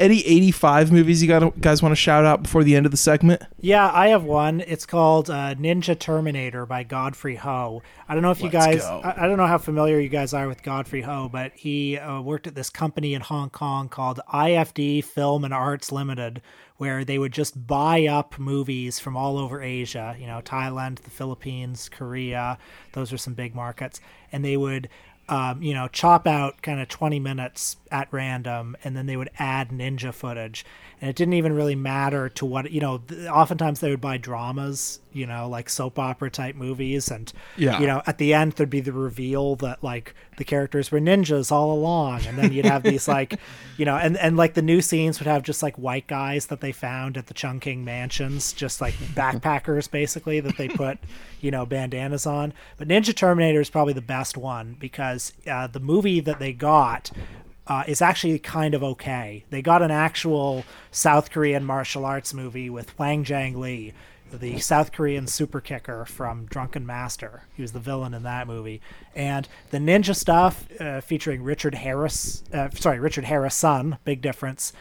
Any 85 movies you got guys want to shout out before the end of the segment? Yeah, I have one. It's called uh, Ninja Terminator by Godfrey Ho. I don't know if you Let's guys, I, I don't know how familiar you guys are with Godfrey Ho, but he uh, worked at this company in Hong Kong called IFD Film and Arts Limited, where they would just buy up movies from all over Asia, you know, Thailand, the Philippines, Korea. Those are some big markets. And they would um, you know, chop out kind of 20 minutes at random, and then they would add ninja footage, and it didn't even really matter to what you know. Th- oftentimes they would buy dramas, you know, like soap opera type movies, and Yeah. you know, at the end there'd be the reveal that like the characters were ninjas all along, and then you'd have these [laughs] like, you know, and and like the new scenes would have just like white guys that they found at the Chungking mansions, just like backpackers basically that they put, [laughs] you know, bandanas on. But Ninja Terminator is probably the best one because uh, the movie that they got uh, is actually kind of okay. They got an actual South Korean martial arts movie with Hwang Jang Lee, the South Korean super kicker from Drunken Master. He was the villain in that movie. And the ninja stuff uh, featuring Richard Harris, uh, sorry, Richard Harris' son, big difference.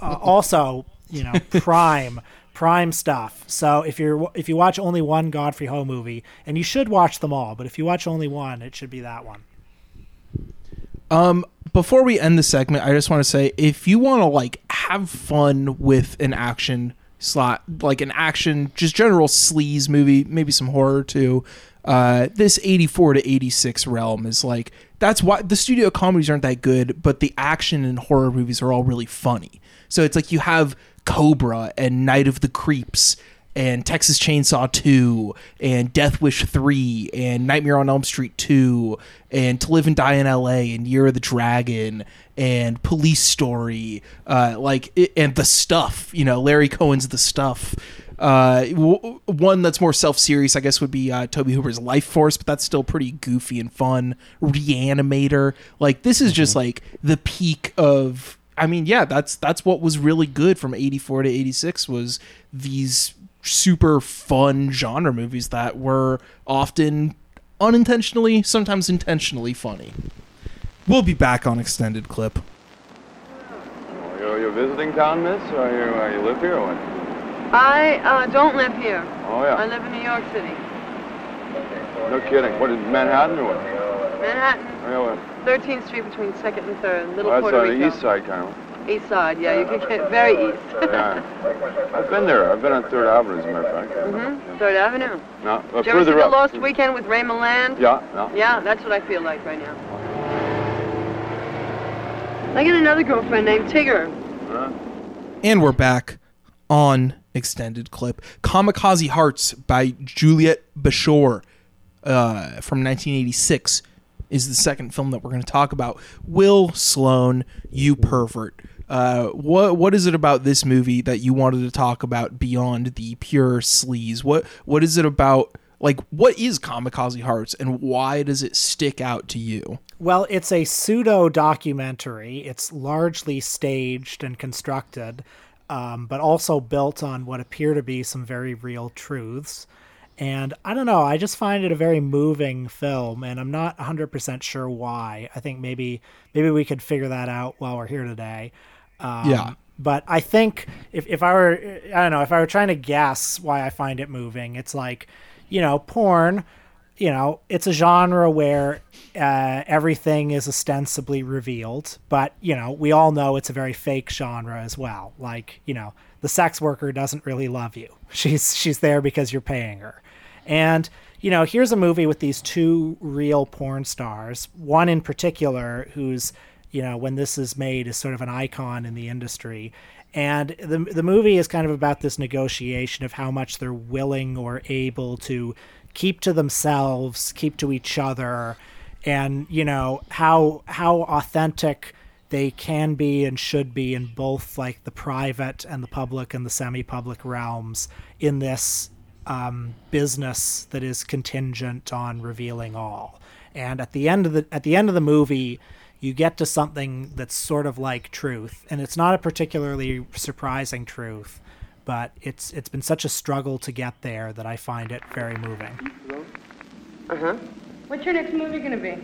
Uh, [laughs] also, you know, prime prime stuff. So if you're if you watch only one Godfrey Ho movie, and you should watch them all, but if you watch only one, it should be that one. Um, before we end the segment, I just want to say if you want to like have fun with an action slot, like an action, just general sleaze movie, maybe some horror too. Uh, this 84 to 86 realm is like that's why the studio comedies aren't that good, but the action and horror movies are all really funny. So it's like you have Cobra and Night of the Creeps and Texas Chainsaw 2 and Death Wish 3 and Nightmare on Elm Street 2 and To Live and Die in LA and Year of the Dragon and Police Story uh, like and The Stuff, you know, Larry Cohen's The Stuff. Uh, w- one that's more self-serious, I guess, would be uh, Tobe Hooper's Life Force, but that's still pretty goofy and fun. Reanimator, like this is just like the peak of. I mean, yeah, that's that's what was really good from '84 to '86 was these super fun genre movies that were often unintentionally, sometimes intentionally funny. We'll be back on extended clip. You're, you're visiting town, miss? Or you, uh, you live here or what? I uh, don't live here. Oh, yeah. I live in New York City. No kidding. What is Manhattan or what? Manhattan, Oh, yeah, well, 13th Street between 2nd and 3rd, Little well, that's Puerto on Rico. the east side, kind of. East side, yeah, you can get very east. [laughs] yeah. I've been there. I've been on 3rd Avenue, as a matter of fact. hmm 3rd Avenue. No, uh, Did you ever see further The up. Lost Weekend with Ray Milland? Yeah, no. Yeah, that's what I feel like right now. I got another girlfriend named Tigger. And we're back on extended clip. Kamikaze Hearts by Juliet Bashore uh, from 1986 is the second film that we're going to talk about. Will Sloan, you pervert. Uh, what what is it about this movie that you wanted to talk about beyond the pure sleaze? What what is it about? Like, what is Kamikaze Hearts, and why does it stick out to you? Well, it's a pseudo documentary. It's largely staged and constructed, um, but also built on what appear to be some very real truths. And I don't know, I just find it a very moving film, and I'm not 100% sure why. I think maybe maybe we could figure that out while we're here today. Um, Yeah. But I think if, if I were, I don't know, if I were trying to guess why I find it moving, it's like, you know, porn, you know, it's a genre where uh, everything is ostensibly revealed, but, you know, we all know it's a very fake genre as well. Like, you know, the sex worker doesn't really love you. [laughs] She's she's there because you're paying her. And, you know, here's a movie with these two real porn stars, one in particular who's, you know, when this is made is sort of an icon in the industry. And the the movie is kind of about this negotiation of how much they're willing or able to keep to themselves, keep to each other, and you know how how authentic they can be and should be in both like the private and the public and the semi-public realms in this um, business that is contingent on revealing all. And at the end of the at the end of the movie, you get to something that's sort of like truth, and it's not a particularly surprising truth, but it's it's been such a struggle to get there that I find it very moving. Uh huh. What's your next movie gonna be?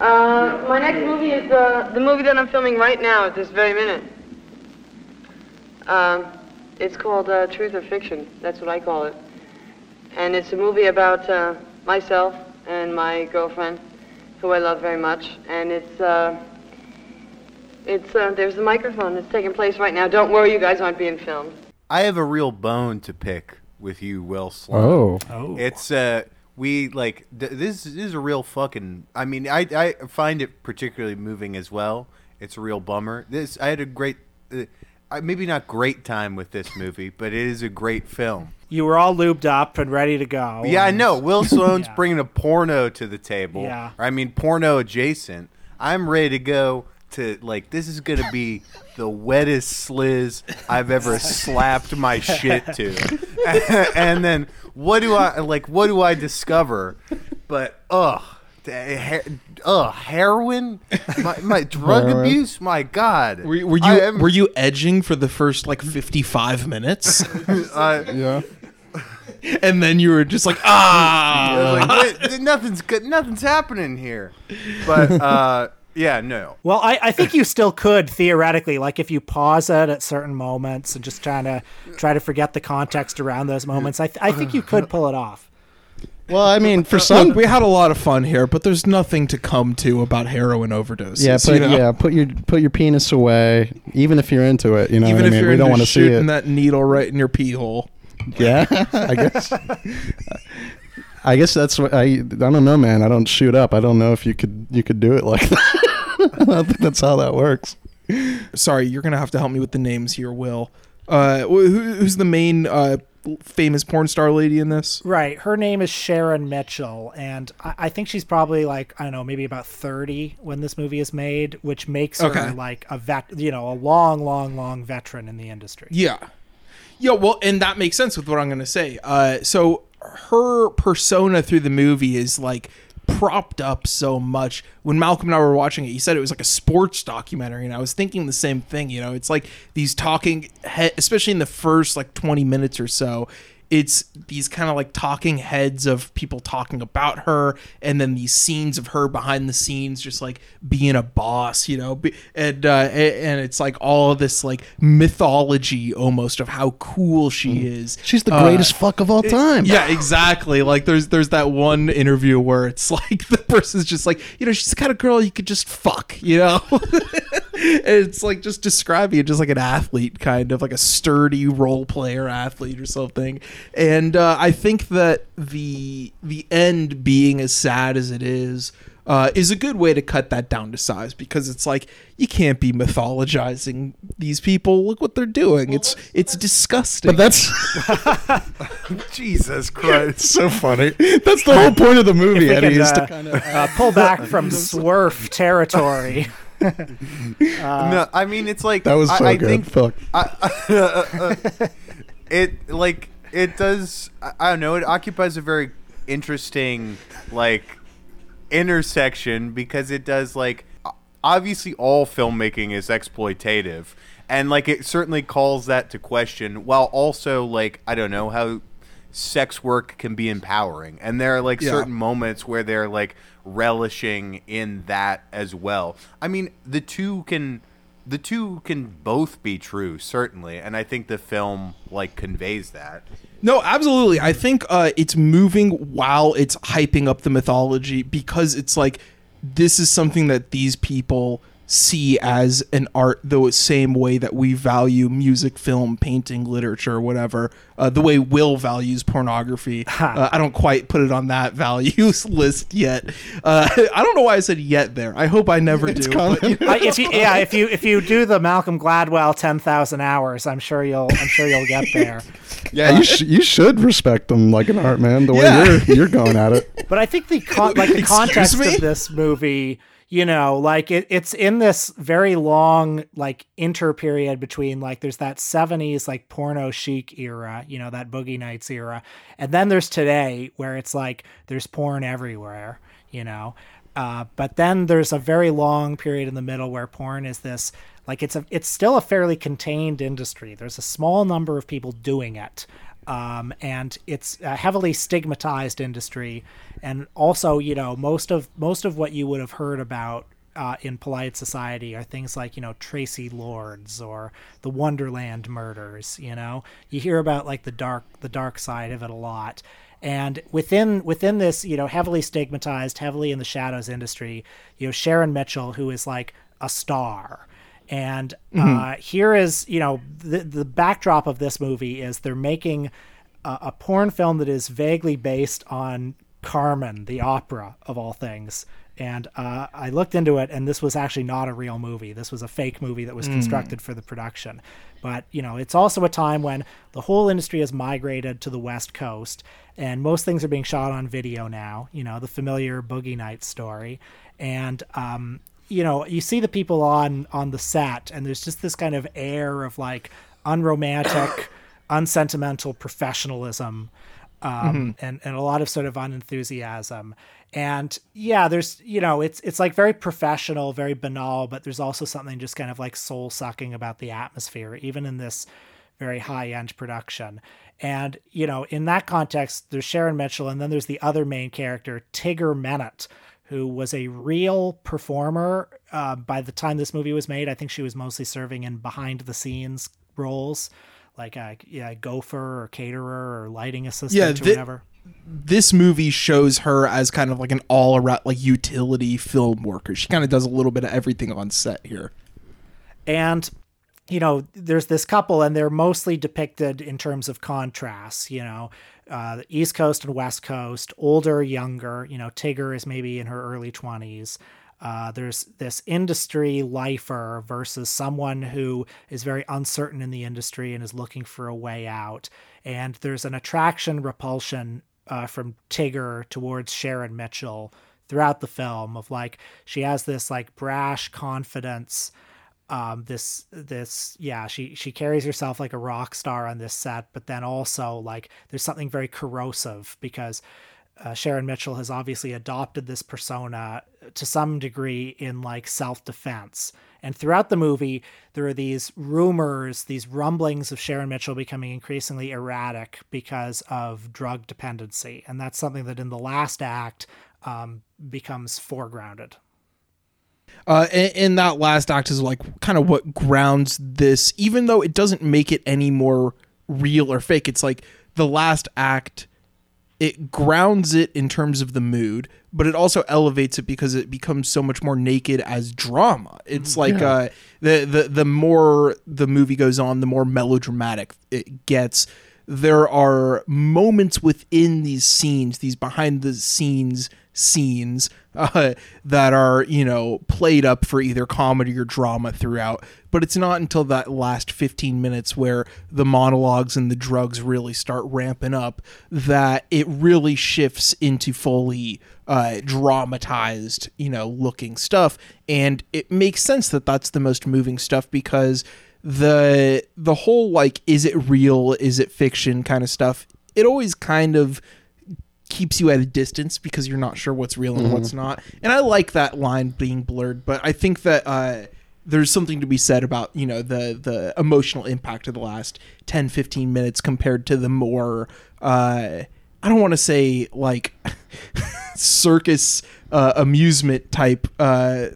Uh, my next movie is uh, the movie that I'm filming right now at this very minute. Um, it's called uh, Truth or Fiction. That's what I call it. And it's a movie about uh, myself and my girlfriend, who I love very much. And it's uh, it's uh, there's the microphone that's taking place right now. Don't worry, you guys aren't being filmed. I have a real bone to pick with you, Will Sloan. Oh. Oh. It's uh we like th- this is a real fucking I mean I I find it particularly moving as well. It's a real bummer. This I had a great, uh, I- maybe not great time with this movie, but it is a great film. You were all lubed up and ready to go. Yeah, I know. Will [laughs] Sloan's bringing a porno to the table. Yeah. Or, I mean, porno adjacent. I'm ready to go to, like, this is going to be the wettest sliz I've ever slapped my shit to. [laughs] [laughs] and then what do I, like, what do I discover? But, ugh. The he- heroin, my, my [laughs] drug abuse. My God, Were, you- were you am- were you edging for the first like 55 minutes? [laughs] uh, yeah. And then you were just like, ah. [laughs] Like, nothing's good. Nothing's happening here. But uh, yeah, no. Well, I, I think you still could theoretically, like if you pause it at certain moments and just trying to try to forget the context around those moments. I, th- I think you could pull it off. Well, I mean, for some, Look, we had a lot of fun here, but there's nothing to come to about heroin overdoses. yeah, you put, know? yeah, put your put your penis away, even if you're into it. You know, Even what I if mean? you're we don't into want to see shooting it. that needle right in your pee hole. Yeah, [laughs] I guess. I guess that's what I. I don't know, man. I don't shoot up. I don't know if you could you could do it like [laughs] that. I don't think that's how that works. Sorry, you're gonna have to help me with the names here, Will. Uh, wh- who, who's the main uh, famous porn star lady in this? Right. Her name is Sharon Mitchell, and I, I think she's probably like I don't know, maybe about thirty when this movie is made, which makes her Okay. like a vet, you know, a long, long, long veteran in the industry. Yeah. Yeah, well, and that makes sense with what I'm going to say. Uh, so her persona through the movie is like propped up so much. When Malcolm and I were watching it, he said it was like a sports documentary, and I was thinking the same thing. You know, it's like these talking, especially in the first like 20 minutes or so. It's these kind of like talking heads of people talking about her, and then these scenes of her behind the scenes, just like being a boss, you know, and uh, and it's like all of this like mythology almost of how cool she is. Mm. She's the Uh, greatest fuck of all time. yeah, exactly. Like there's there's that one interview where it's [laughs] like the person's just like, you know, she's the kind of girl you could just fuck, you know. [laughs] And it's like just describing it just like an athlete, kind of like a sturdy role player athlete or something. And uh, I think that the the end being as sad as it is. Uh, is a good way to cut that down to size because it's like you can't be mythologizing these people. Look what they're doing. It's it's disgusting. But that's [laughs] Jesus Christ. It's so funny. That's the whole point of the movie, If we Eddie, can, is to uh, kind of uh, pull back [laughs] from swerf territory. [laughs] no, I mean it's like That was I, so I good. think Fuck. I, it like it does. I, don't know. It occupies a very interesting like intersection because it does like obviously all filmmaking is exploitative and like it certainly calls that to question while also like I don't know how sex work can be empowering and there are like Yeah. certain moments where they're like relishing in that as well. I mean, the two can the two can both be true certainly and I think the film like conveys that. No, absolutely. I think uh, it's moving while it's hyping up the mythology because it's like this is something that these people see as an art the same way that we value music, film, painting, literature, whatever. Uh, the way Will values pornography. [laughs] Uh, I don't quite put it on that [laughs] values list yet. Uh, [laughs] I don't know why I said yet there. I hope I never do. but, you know. If you, yeah, if you if you do the Malcolm Gladwell ten thousand hours, I'm sure you'll I'm sure you'll get there. Yeah, you, sh- you should respect them like an art man. The way Yeah. you're you're going at it. But I think the con- like the Excuse context me? of this movie, you know, like it, it's in this very long like inter period between like there's that 70s like porno chic era, you know, that boogie nights era, and then there's today where it's like there's porn everywhere, you know. Uh, but then there's a very long period in the middle where porn is this like it's a it's still a fairly contained industry. There's a small number of people doing it um, and it's a heavily stigmatized industry. And also you know most of most of what you would have heard about uh, in polite society are things like you know Traci Lords or the Wonderland murders you know? You hear about like the dark the dark side of it a lot. And within within this you know heavily stigmatized heavily in the shadows industry you know Sharon Mitchell who is like a star and uh, here is, you know, the the backdrop of this movie is they're making a, a porn film that is vaguely based on Carmen, the opera of all things. And uh, I looked into it, and this was actually not a real movie. This was a fake movie that was Mm. constructed for the production. But, you know, it's also a time when the whole industry has migrated to the West Coast, and most things are being shot on video now, you know, the familiar Boogie Nights story. And, um, you know, you see the people on on the set, and there's just this kind of air of like unromantic, [coughs] unsentimental professionalism, um, and and a lot of sort of unenthusiasm. And yeah, there's you know, it's it's like very professional, very banal, but there's also something just kind of like soul sucking about the atmosphere, even in this very high end production. And you know, in that context, there's Sharon Mitchell, and then there's the other main character, Tigger Mennett, who was a real performer uh, by the time this movie was made. I think she was mostly serving in behind the scenes roles, like a yeah, gopher or caterer or lighting assistant Yeah, or whatever. this movie shows her as kind of like an all around like utility film worker. She kind of does a little bit of everything on set here. and you know there's this couple and they're mostly depicted in terms of contrasts you know uh, east coast and west coast older younger you know tigger is maybe in her early 20s uh, there's this industry lifer versus someone who is very uncertain in the industry and is looking for a way out. And there's an attraction repulsion uh, from tigger towards sharon mitchell throughout the film of like she has this like brash confidence um this this yeah she she carries herself like a rock star on this set but then also like there's something very corrosive because uh, Sharon Mitchell has obviously adopted this persona to some degree in like self-defense. And throughout the movie there are these rumors these rumblings of Sharon Mitchell becoming increasingly erratic because of drug dependency. And that's something that in the last act um, becomes foregrounded Uh, and, and that last act is like kind of what grounds this, even though it doesn't make it any more real or fake. It's like the last act, it grounds it in terms of the mood, but it also elevates it because it becomes so much more naked as drama. It's like Yeah. uh, the the the more the movie goes on, the more melodramatic it gets. There are moments within these scenes, these behind the scenes scenes uh, that are you know played up for either comedy or drama throughout. But it's not until that last 15 minutes where the monologues and the drugs really start ramping up that it really shifts into fully uh, dramatized you know looking stuff. And it makes sense that that's the most moving stuff because the the whole like is it real is it fiction kind of stuff it always kind of keeps you at a distance because you're not sure what's real and Mhm. what's not. And I like that line being blurred, but I think that uh, there's something to be said about, you know, the the emotional impact of the last 10 15 minutes compared to the more uh I don't want to say like [laughs] circus uh, amusement type uh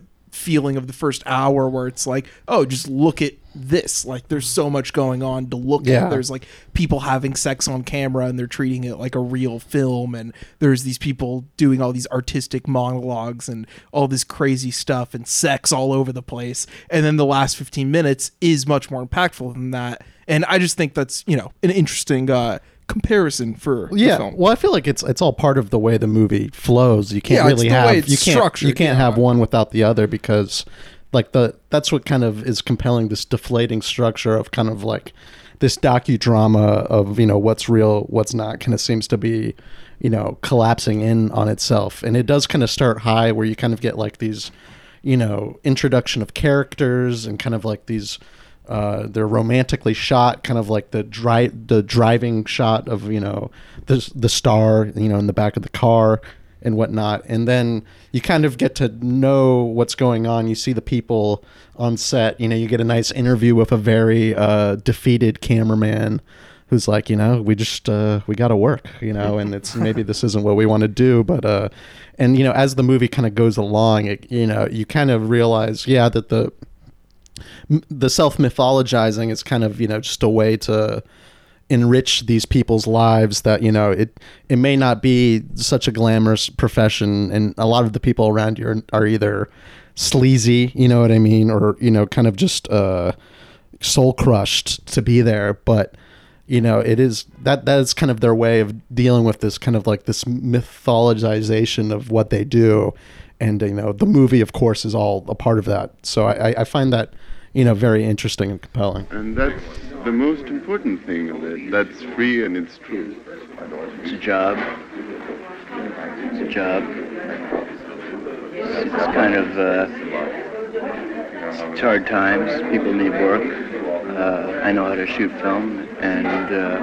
feeling of the first hour where it's like, oh, just look at this. Like there's so much going on to look Yeah. at. There's like people having sex on camera and they're treating it like a real film and there's these people doing all these artistic monologues and all this crazy stuff and sex all over the place. And then the last 15 minutes is much more impactful than that. And I just think that's, you know, an interesting uh comparison for the yeah well i feel like it's it's all part of the way the movie flows. You can't Yeah, really have you can't you can't have one without the other because like the that's what kind of is compelling this deflating structure of kind of like this docudrama of you know what's real what's not kind of seems to be you know collapsing in on itself. And it does kind of start high where you kind of get like these you know introduction of characters and kind of like these uh, they're romantically shot, kind of like the dri- the driving shot of you know the the star, you know, in the back of the car and whatnot, and then you kind of get to know what's going on. You see the people on set. You know, you get a nice interview with a very uh, defeated cameraman who's like, you know, we just uh, we got to work, you know, and it's maybe this isn't what we want to do, but uh, and you know, as the movie kind of goes along, it you know, you kind of realize, yeah, that the the self mythologizing is kind of you know just a way to enrich these people's lives that you know it it may not be such a glamorous profession and a lot of the people around you are, are either sleazy you know what i mean or you know kind of just uh soul crushed to be there but you know, it is that that is kind of their way of dealing with this kind of like this mythologization of what they do, and you know, the movie, of course, is all a part of that. So I, I- find that you know very interesting and compelling. And that's the most important thing of it. That's free and it's true. It's a job. It's a job. It's kind of uh, it's hard times. People need work. Uh, I know how to shoot film, and uh,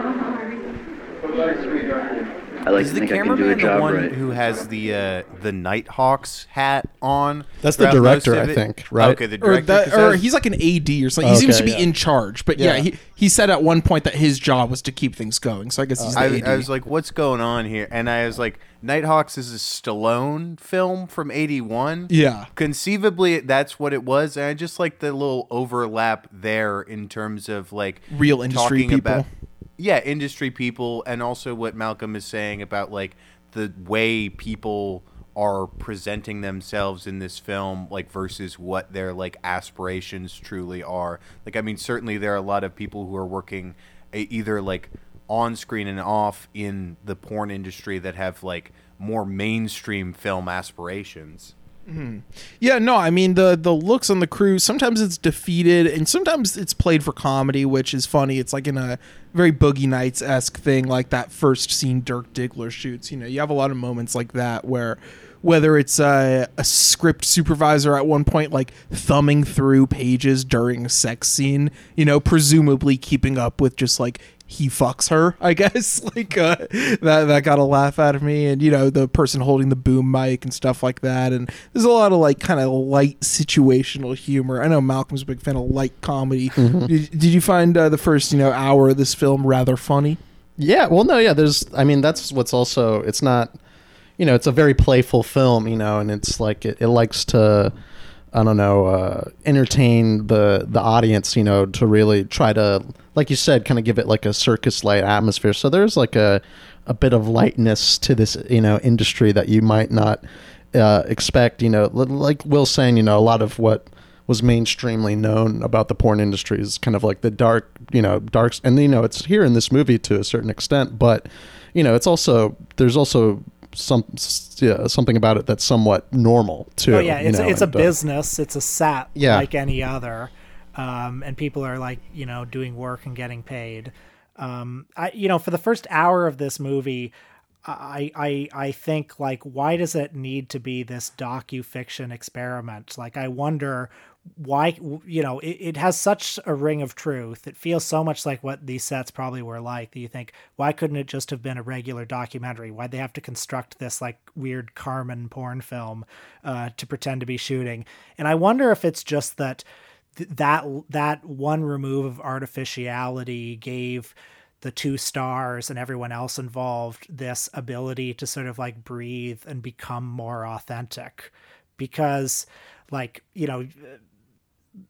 I like Is to the think I can do a cameraman the job one right. who has the uh, the Nighthawks hat on? That's the throughout most director, of I it? think, right? Okay, the or, director. that, 'cause or that's- he's like an AD or something. He seems to Okay, be yeah. in charge, but yeah, Yeah. he, he said at one point that his job was to keep things going. So I guess he's the I, AD. I was like, "What's going on here?" And I was like, "Nighthawks is a Stallone film from '81." Yeah. conceivably that's what it was. And I just like the little overlap there in terms of like Real industry talking about- people. Yeah, industry people, and also what Malcolm is saying about like the way people are presenting themselves in this film like versus what their like aspirations truly are. Like i mean certainly there are a lot of people who are working either like on screen and off in the porn industry that have like more mainstream film aspirations Mhm. Yeah, no, I mean the the looks on the crew. Sometimes it's defeated, and sometimes it's played for comedy, which is funny. It's like in a very Boogie Nights esque thing, like that first scene Dirk Diggler shoots. You know, you have a lot of moments like that where whether it's a, a script supervisor at one point like thumbing through pages during a sex scene, you know, presumably keeping up with just like he fucks her, I guess. [laughs] like uh, that that got a laugh out of me, and you know the person holding the boom mic and stuff like that. And there's a lot of like kind of light situational humor. I know Malcolm's a big fan of light comedy. Mhm. Did, did you find uh, the first you know hour of this film rather funny? Yeah, well, no, yeah. There's, I mean, that's what's also. It's not, you know, it's a very playful film, you know, and it's like it, it likes to, I don't know, uh, entertain the the audience, you know, to really try to, like you said, kind of give it like a circus light atmosphere. So there's like a a bit of lightness to this, you know, industry that you might not uh, expect. You know, like Will saying, you know, a lot of what was mainstreamly known about the porn industry is kind of like the dark, you know, darks, and you know, it's here in this movie to a certain extent, but you know, it's also there's also some yeah, something about it that's somewhat normal too. Oh yeah, it's know, it's a and, uh, business. It's a set Yeah. like any other, um, and people are like you know doing work and getting paid. Um, I you know for the first hour of this movie, I I I think like why does it need to be this docu fiction experiment? Like I wonder why you know it, it has such a ring of truth. It feels so much like what these sets probably were like that you think why couldn't it just have been a regular documentary? Why'd they have to construct this like weird carmen porn film uh, to pretend to be shooting? And i wonder if it's just that th- that that one remove of artificiality gave the two stars and everyone else involved this ability to sort of like breathe and become more authentic. Because like you know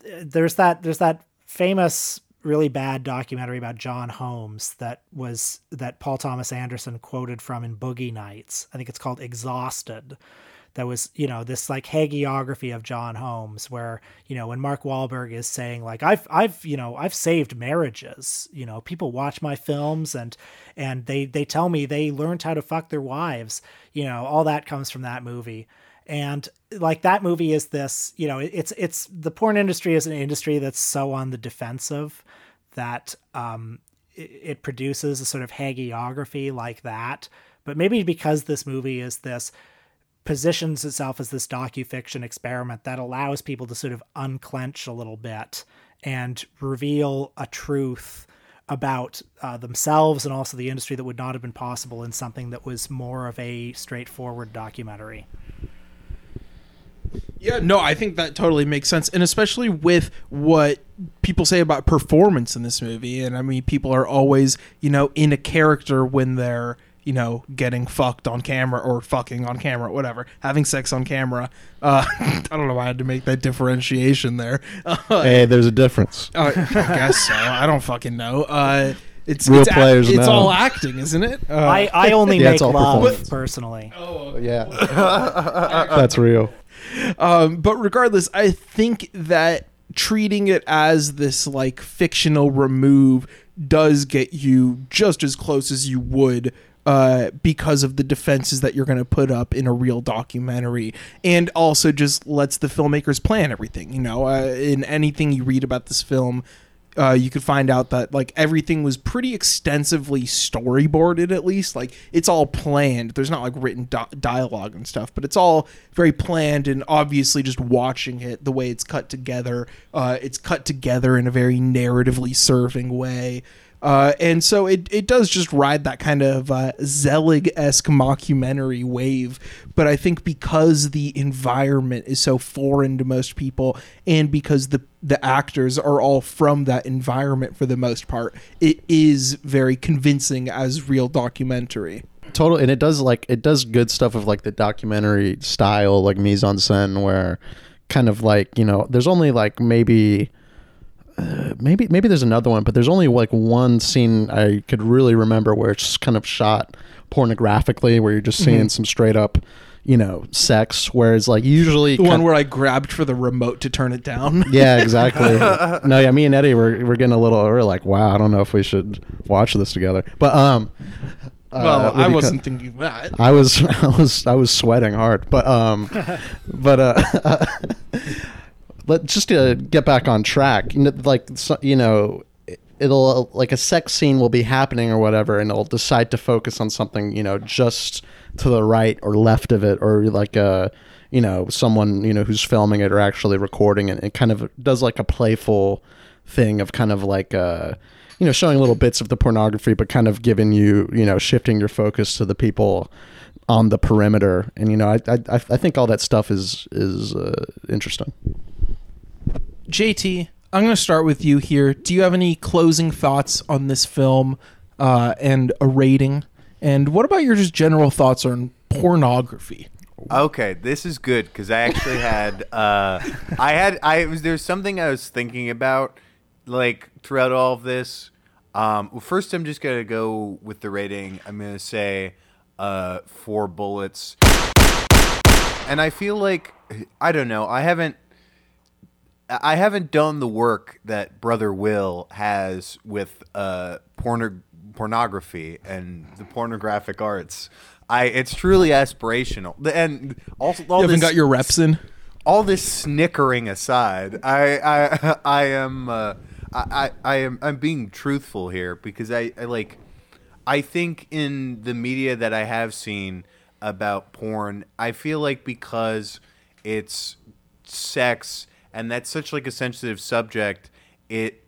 there's that there's that famous really bad documentary about John Holmes that was that Paul Thomas Anderson quoted from in Boogie Nights. I think it's called Exhausted. That was, you know, this like hagiography of John Holmes where, you know, when Mark Wahlberg is saying like I've I've, you know, I've saved marriages. You know, people watch my films and and they they tell me they learned how to fuck their wives. You know, all that comes from that movie and like that movie is this you know it's it's the porn industry is an industry that's so on the defensive that um it, it produces a sort of hagiography like that. But maybe because this movie is this positions itself as this docu-fiction experiment that allows people to sort of unclench a little bit and reveal a truth about uh, themselves and also the industry that would not have been possible in something that was more of a straightforward documentary Yeah, no, I think that totally makes sense, and especially with what people say about performance in this movie. And I mean, people are always, you know, in a character when they're, you know, getting fucked on camera or fucking on camera, whatever, having sex on camera. Uh, [laughs] I don't know why I had to make that differentiation there. [laughs] Uh, Hey, there's a difference. uh, I guess so. I don't fucking know. Uh, it's Real it's, act- players it's all acting, isn't it? Uh, I, I only Yeah, make love personally. Oh, Yeah, [laughs] that's real. Um, but regardless, I think that treating it as this like fictional remove does get you just as close as you would uh, because of the defenses that you're going to put up in a real documentary, and also just lets the filmmakers plan everything. You know, uh, in anything you read about this film, uh, you could find out that like everything was pretty extensively storyboarded. At least, like it's all planned. There's not like written di- dialogue and stuff, but it's all very planned. And obviously, just watching it, the way it's cut together, uh, it's cut together in a very narratively serving way. Uh, and so it, it does just ride that kind of uh, Zelig esque mockumentary wave. But I think because the environment is so foreign to most people, and because the the actors are all from that environment for the most part, it is very convincing as real documentary. total and it does like it does good stuff of like the documentary style like mise en scène where kind of like you know there's only like maybe uh, maybe maybe there's another one but there's only like one scene i could really remember where it's kind of shot pornographically where you're just seeing Mhm. some straight up you know sex whereas like usually The one where I grabbed for the remote to turn it down. [laughs] yeah, exactly. [laughs] no, yeah, me and Eddie were we're getting a little. We're like, wow, I don't know if we should watch this together. But um, Well, uh, I wasn't thinking that. I was, [laughs] I was, I was sweating hard. But um, but uh, let just to get back on track. Like you know. It'll like a sex scene will be happening or whatever, and it'll decide to focus on something you know just to the right or left of it, or like a you know someone you know who's filming it or actually recording it. It kind of does like a playful thing of kind of like uh you know showing little bits of the pornography, but kind of giving you you know shifting your focus to the people on the perimeter. And you know I I, I I think all that stuff is is uh, interesting. JT, I'm going to start with you here. Do you have any closing thoughts on this film uh, and a rating? And what about your just general thoughts on pornography? Okay, this is good because I actually had uh, I had I was there's something I was thinking about like throughout all of this. Um, well, first, I'm just gonna go with the rating. I'm gonna say uh, four bullets, and I feel like I don't know. I haven't I haven't done the work that Brother Will has with uh, porno- pornography and the pornographic arts. I it's truly aspirational, and also all you haven't this, got your reps in? all this snickering aside, I I I am uh, I, I I am I'm being truthful here because I, I like I think in the media that I have seen about porn, I feel like because it's sex and that's such like a sensitive subject, it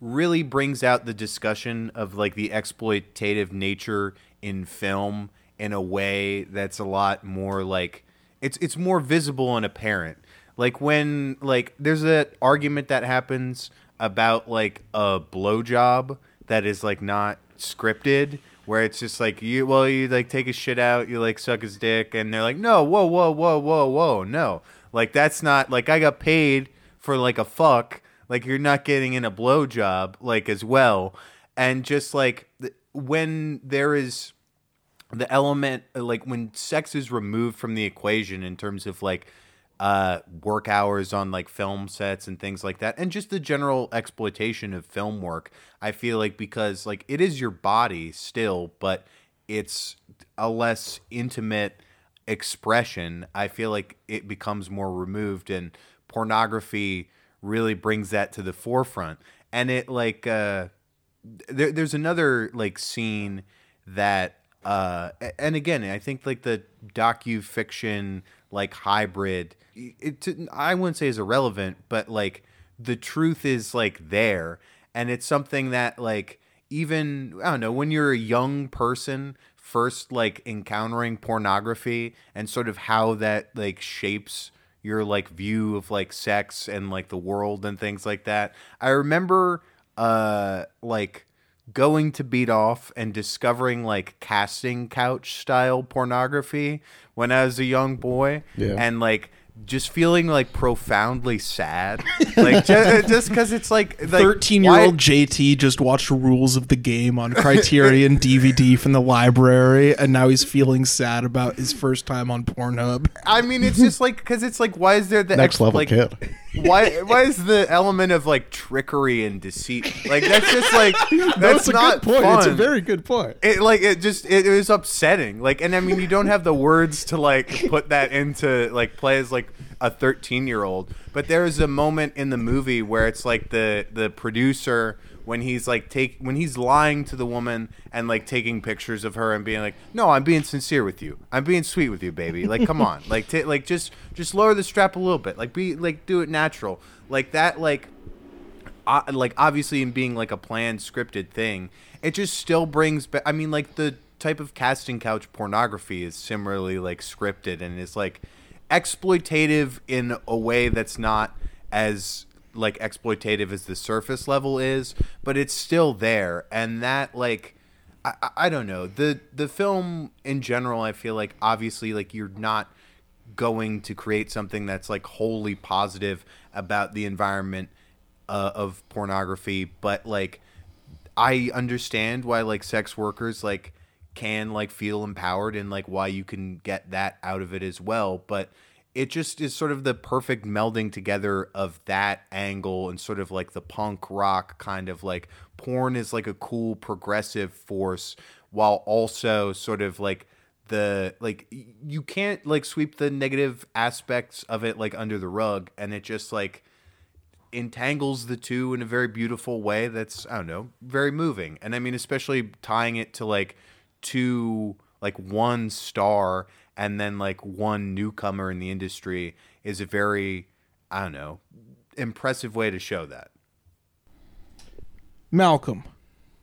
really brings out the discussion of like the exploitative nature in film in a way that's a lot more like it's it's more visible and apparent. Like when like there's an argument that happens about like a blowjob that is like not scripted where it's just like you well you like take his shit out you like suck his dick and they're like no whoa whoa whoa whoa whoa no. Like that's not like I got paid for like a fuck like you're not getting in a blowjob like as well. And just like th- when there is the element like when sex is removed from the equation in terms of like uh work hours on like film sets and things like that and just the general exploitation of film work i feel like because like it is your body still but it's a less intimate expression i feel like it becomes more removed and pornography really brings that to the forefront. And it like uh there, there's another like scene that uh and again i think like the docu fiction like hybrid it, it i wouldn't say is irrelevant but like the truth is like there and it's something that like even i don't know when you're a young person first like encountering pornography and sort of how that like shapes your like view of like sex and like the world and things like that i remember uh like going to beat off and discovering like casting couch style pornography when I was a young boy Yeah. and like just feeling like profoundly sad like uh, [laughs] just just because it's like, like 13 year old why- JT just watched Rules of the Game on Criterion DVD from the library, and now he's feeling sad about his first time on Pornhub. I mean, it's just like because it's like, why is there the Next ex- level like, kid. Why why is the element of like trickery and deceit like that's just like [laughs] that's it's a not good point. fun. It's a very good point. It like it just it, it was upsetting. Like and I mean you don't have the words to like put that into like play as like a 13 year old. But there is a moment in the movie where it's like the the producer when he's like take when he's lying to the woman and like taking pictures of her and being like, "No, I'm being sincere with you. I'm being sweet with you, baby. Like, come on. Like, ta like just just lower the strap a little bit. Like, be like do it natural. Like that. Like, like obviously in being like a planned scripted thing, it just still brings. Ba- I mean, like the type of casting couch pornography is similarly like scripted and it's like exploitative in a way that's not as like exploitative as the surface level is, but it's still there, and that like I, I- don't know the the film in general. I feel like obviously like you're not going to create something that's like wholly positive about the environment uh, of pornography, but like I understand why like sex workers like can like feel empowered and like why you can get that out of it as well, but it just is sort of the perfect melding together of that angle and sort of like the punk rock kind of like porn is like a cool progressive force while also sort of like the like you can't like sweep the negative aspects of it like under the rug and it just like entangles the two in a very beautiful way that's I don't know, very moving. And I mean especially tying it to like two like one star and then like one newcomer in the industry is a very I don't know, impressive way to show that. Malcolm,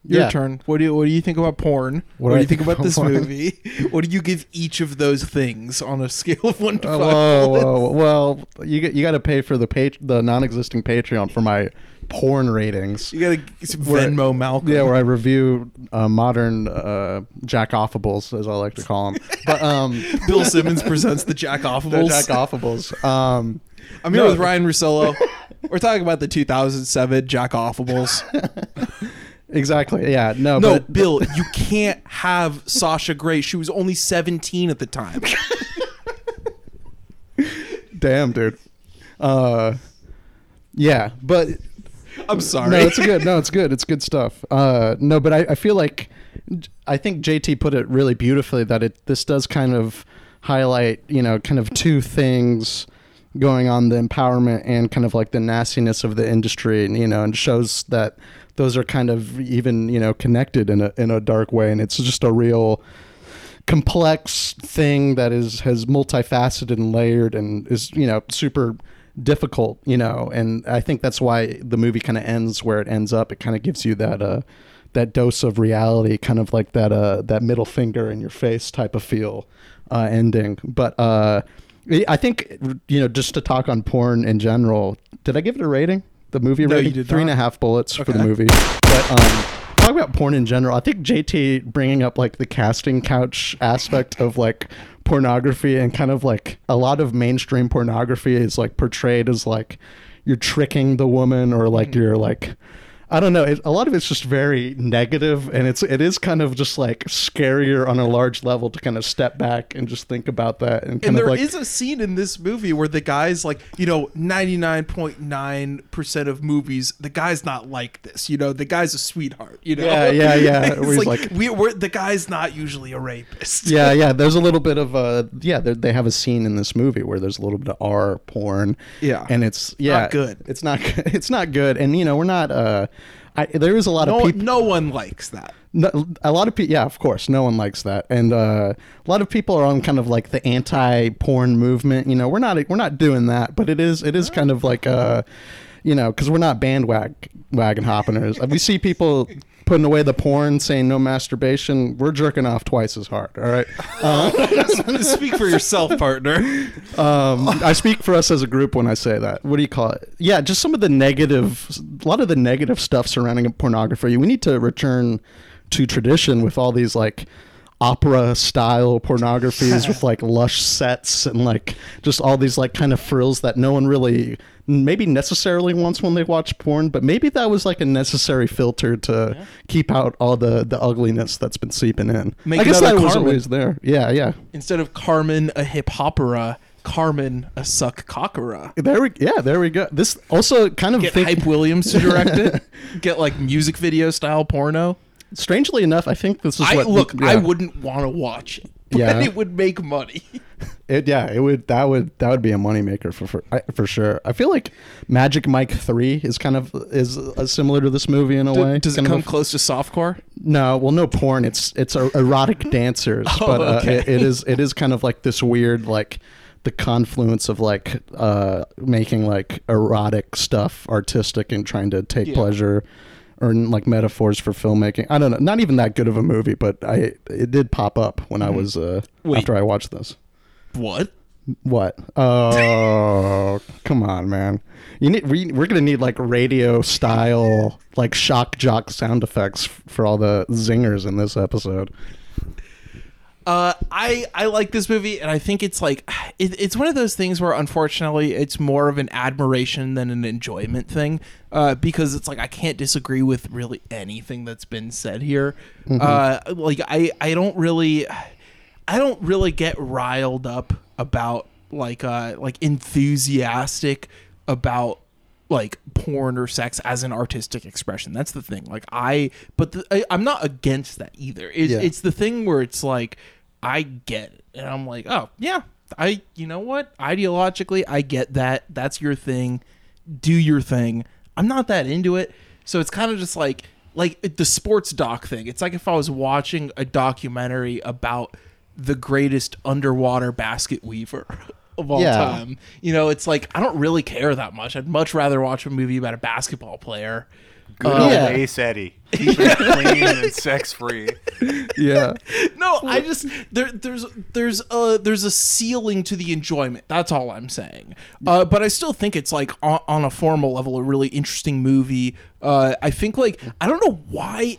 your Yeah. turn. What do you What do you think about porn? What, What do do you think think about about this porn? movie? [laughs] what do you give each of those things on a scale of one to Uh, five? whoa, [laughs] bullets? whoa, well, you get- you got to pay for the page the non-existing Patreon for my porn ratings. You gotta Venmo Malcolm. Yeah, where I review uh, modern uh, jack offables, as I like to call them. But um, [laughs] Bill Simmons presents the Jack the Offables. jack offables. Um, I'm here no. with Ryan Russillo. [laughs] We're talking about the 2007 Jack Offables. [laughs] Exactly. Yeah. No. No, but Bill, you can't have Sasha Grey. She was only 17 at the time. Damn, dude. Uh, yeah, but [laughs] I'm sorry. No, it's good. No, it's good. It's good stuff. Uh, no, but I, I feel like I think JT put it really beautifully that it this does kind of highlight you know kind of two things going on the empowerment and kind of like the nastiness of the industry and you know and shows that those are kind of even you know connected in a in a dark way and it's just a real complex thing that is has multifaceted and layered and is you know super difficult you know and i think that's why the movie kind of ends where it ends up. It kind of gives you that uh that dose of reality kind of like that uh that middle finger in your face type of feel uh ending. But uh i think you know just to talk on porn in general did i give it a rating? The movie No, rating? three and a half bullets for the movie. But um talk about porn in general. I think JT bringing up like the casting couch aspect of like pornography and kind of like a lot of mainstream pornography is like portrayed as like you're tricking the woman or like Mm-hmm. you're like I don't know. It, a lot of it's just very negative, and it's it is kind of just like scarier on a large level to kind of step back and just think about that and kind and there like is a scene in this movie where the guy's like, you know, 99.9% of movies, the guy's not like this. You know, the guy's a sweetheart, you know? Yeah, yeah, yeah, [laughs] It's where like, like- we, we're, the guy's not usually a rapist. yeah, [laughs] yeah. There's a little bit of uh yeah. They they have a scene in this movie where there's a little bit of R porn. Yeah. and it's yeah, Not good. It's not. [laughs] It's not good. And you know, we're not. uh I, there is a lot No, of people. no one likes that. No, a lot of people, yeah, of course, no one likes that, and uh, a lot of people are on kind of like the anti-porn movement. You know, we're not we're not doing that, but it is it is kind of like uh, you know, because we're not bandwagon wagon hoppeners. we see people putting away the porn, saying no masturbation. We're jerking off twice as hard. All right. Uh, [laughs] Speak for yourself, partner. um, I speak for us as a group when I say that. What do you call it? Yeah, just some of the negative, a lot of the negative stuff surrounding pornography. We need to return to tradition with all these like opera style pornographies [laughs] with like lush sets and like just all these like kind of frills that no one really maybe necessarily wants when they watch porn but maybe that was like a necessary filter to keep out all the the ugliness that's been seeping in Make i guess that was always there yeah yeah Instead of Carmen, a hip opera, Carmen a suck cockera. There we yeah, there we go. This also kind of Get think, Hype Williams to direct it. [laughs] Get like music video style porno. Strangely enough, I think this is I what look. I wouldn't want to watch it, [laughs] but Yeah. it would make money. [laughs] It yeah, it would that would that would be a moneymaker for for for sure. I feel like Magic Mike Three is kind of is uh, similar to this movie in a Do- way. does it Kind of come a- close to softcore? No, well, no porn. It's it's er- erotic [laughs] dancers, Oh, but uh, okay. it, it is it is kind of like this weird like the confluence of like uh making like erotic stuff artistic and trying to take Yeah. pleasure or like metaphors for filmmaking. I don't know. Not even that good of a movie, but I it did pop up when I Mhm. was uh Wait. after I watched this. What? What? Oh, [laughs] come on, man! You need we, we're gonna need like radio style, like shock jock sound effects f- for all the zingers in this episode. Uh, I I like this movie, and I think it's like [sighs] it, it's one of those things where unfortunately it's more of an admiration than an enjoyment thing. Uh, because it's like I can't disagree with really anything that's been said here. Mhm. Uh, like I I don't really [sighs] I don't really get riled up about like uh like enthusiastic about like porn or sex as an artistic expression. That's the thing. Like I, but the, I, I'm not against that either. It's, Yeah. it's the thing where it's like I get it, and I'm like, oh yeah, I you know what? Ideologically, I get that. That's your thing. Do your thing. I'm not that into it, so it's kind of just like like the sports doc thing. It's like if I was watching a documentary about the greatest underwater basket weaver [laughs] of all Yeah. time. You know, it's like I don't really care that much. I'd much rather watch a movie about a basketball player. Good Uh, old Ace Eddie. [laughs] Keep it clean and sex free. Yeah. no, I just there there's there's a there's a ceiling to the enjoyment. That's all I'm saying. Uh, but I still think it's like on, on a formal level a really interesting movie. Uh, I think like I don't know why.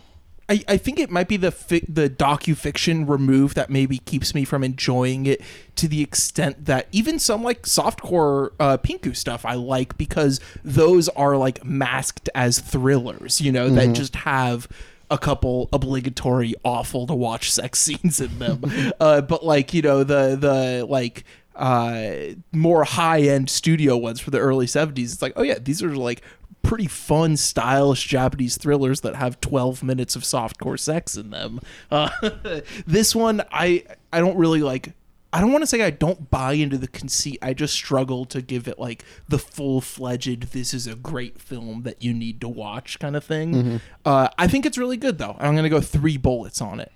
I, I think it might be the fi- the docu fiction remove that maybe keeps me from enjoying it to the extent that even some like softcore uh, pinku stuff I like because those are like masked as thrillers, you know, that Mhm. just have a couple obligatory awful to watch sex [laughs] scenes in them [laughs] uh, but like you know the the like uh more high end studio ones for the early 70s it's like oh yeah these are like pretty fun stylish japanese thrillers that have 12 minutes of softcore sex in them [laughs] uh, this one i i don't really like I don't want to say I don't buy into the conceit. I just struggle to give it like the full fledged. This is a great film that you need to watch kind of thing. Mhm. Uh, I think it's really good though. I'm gonna go three bullets on it.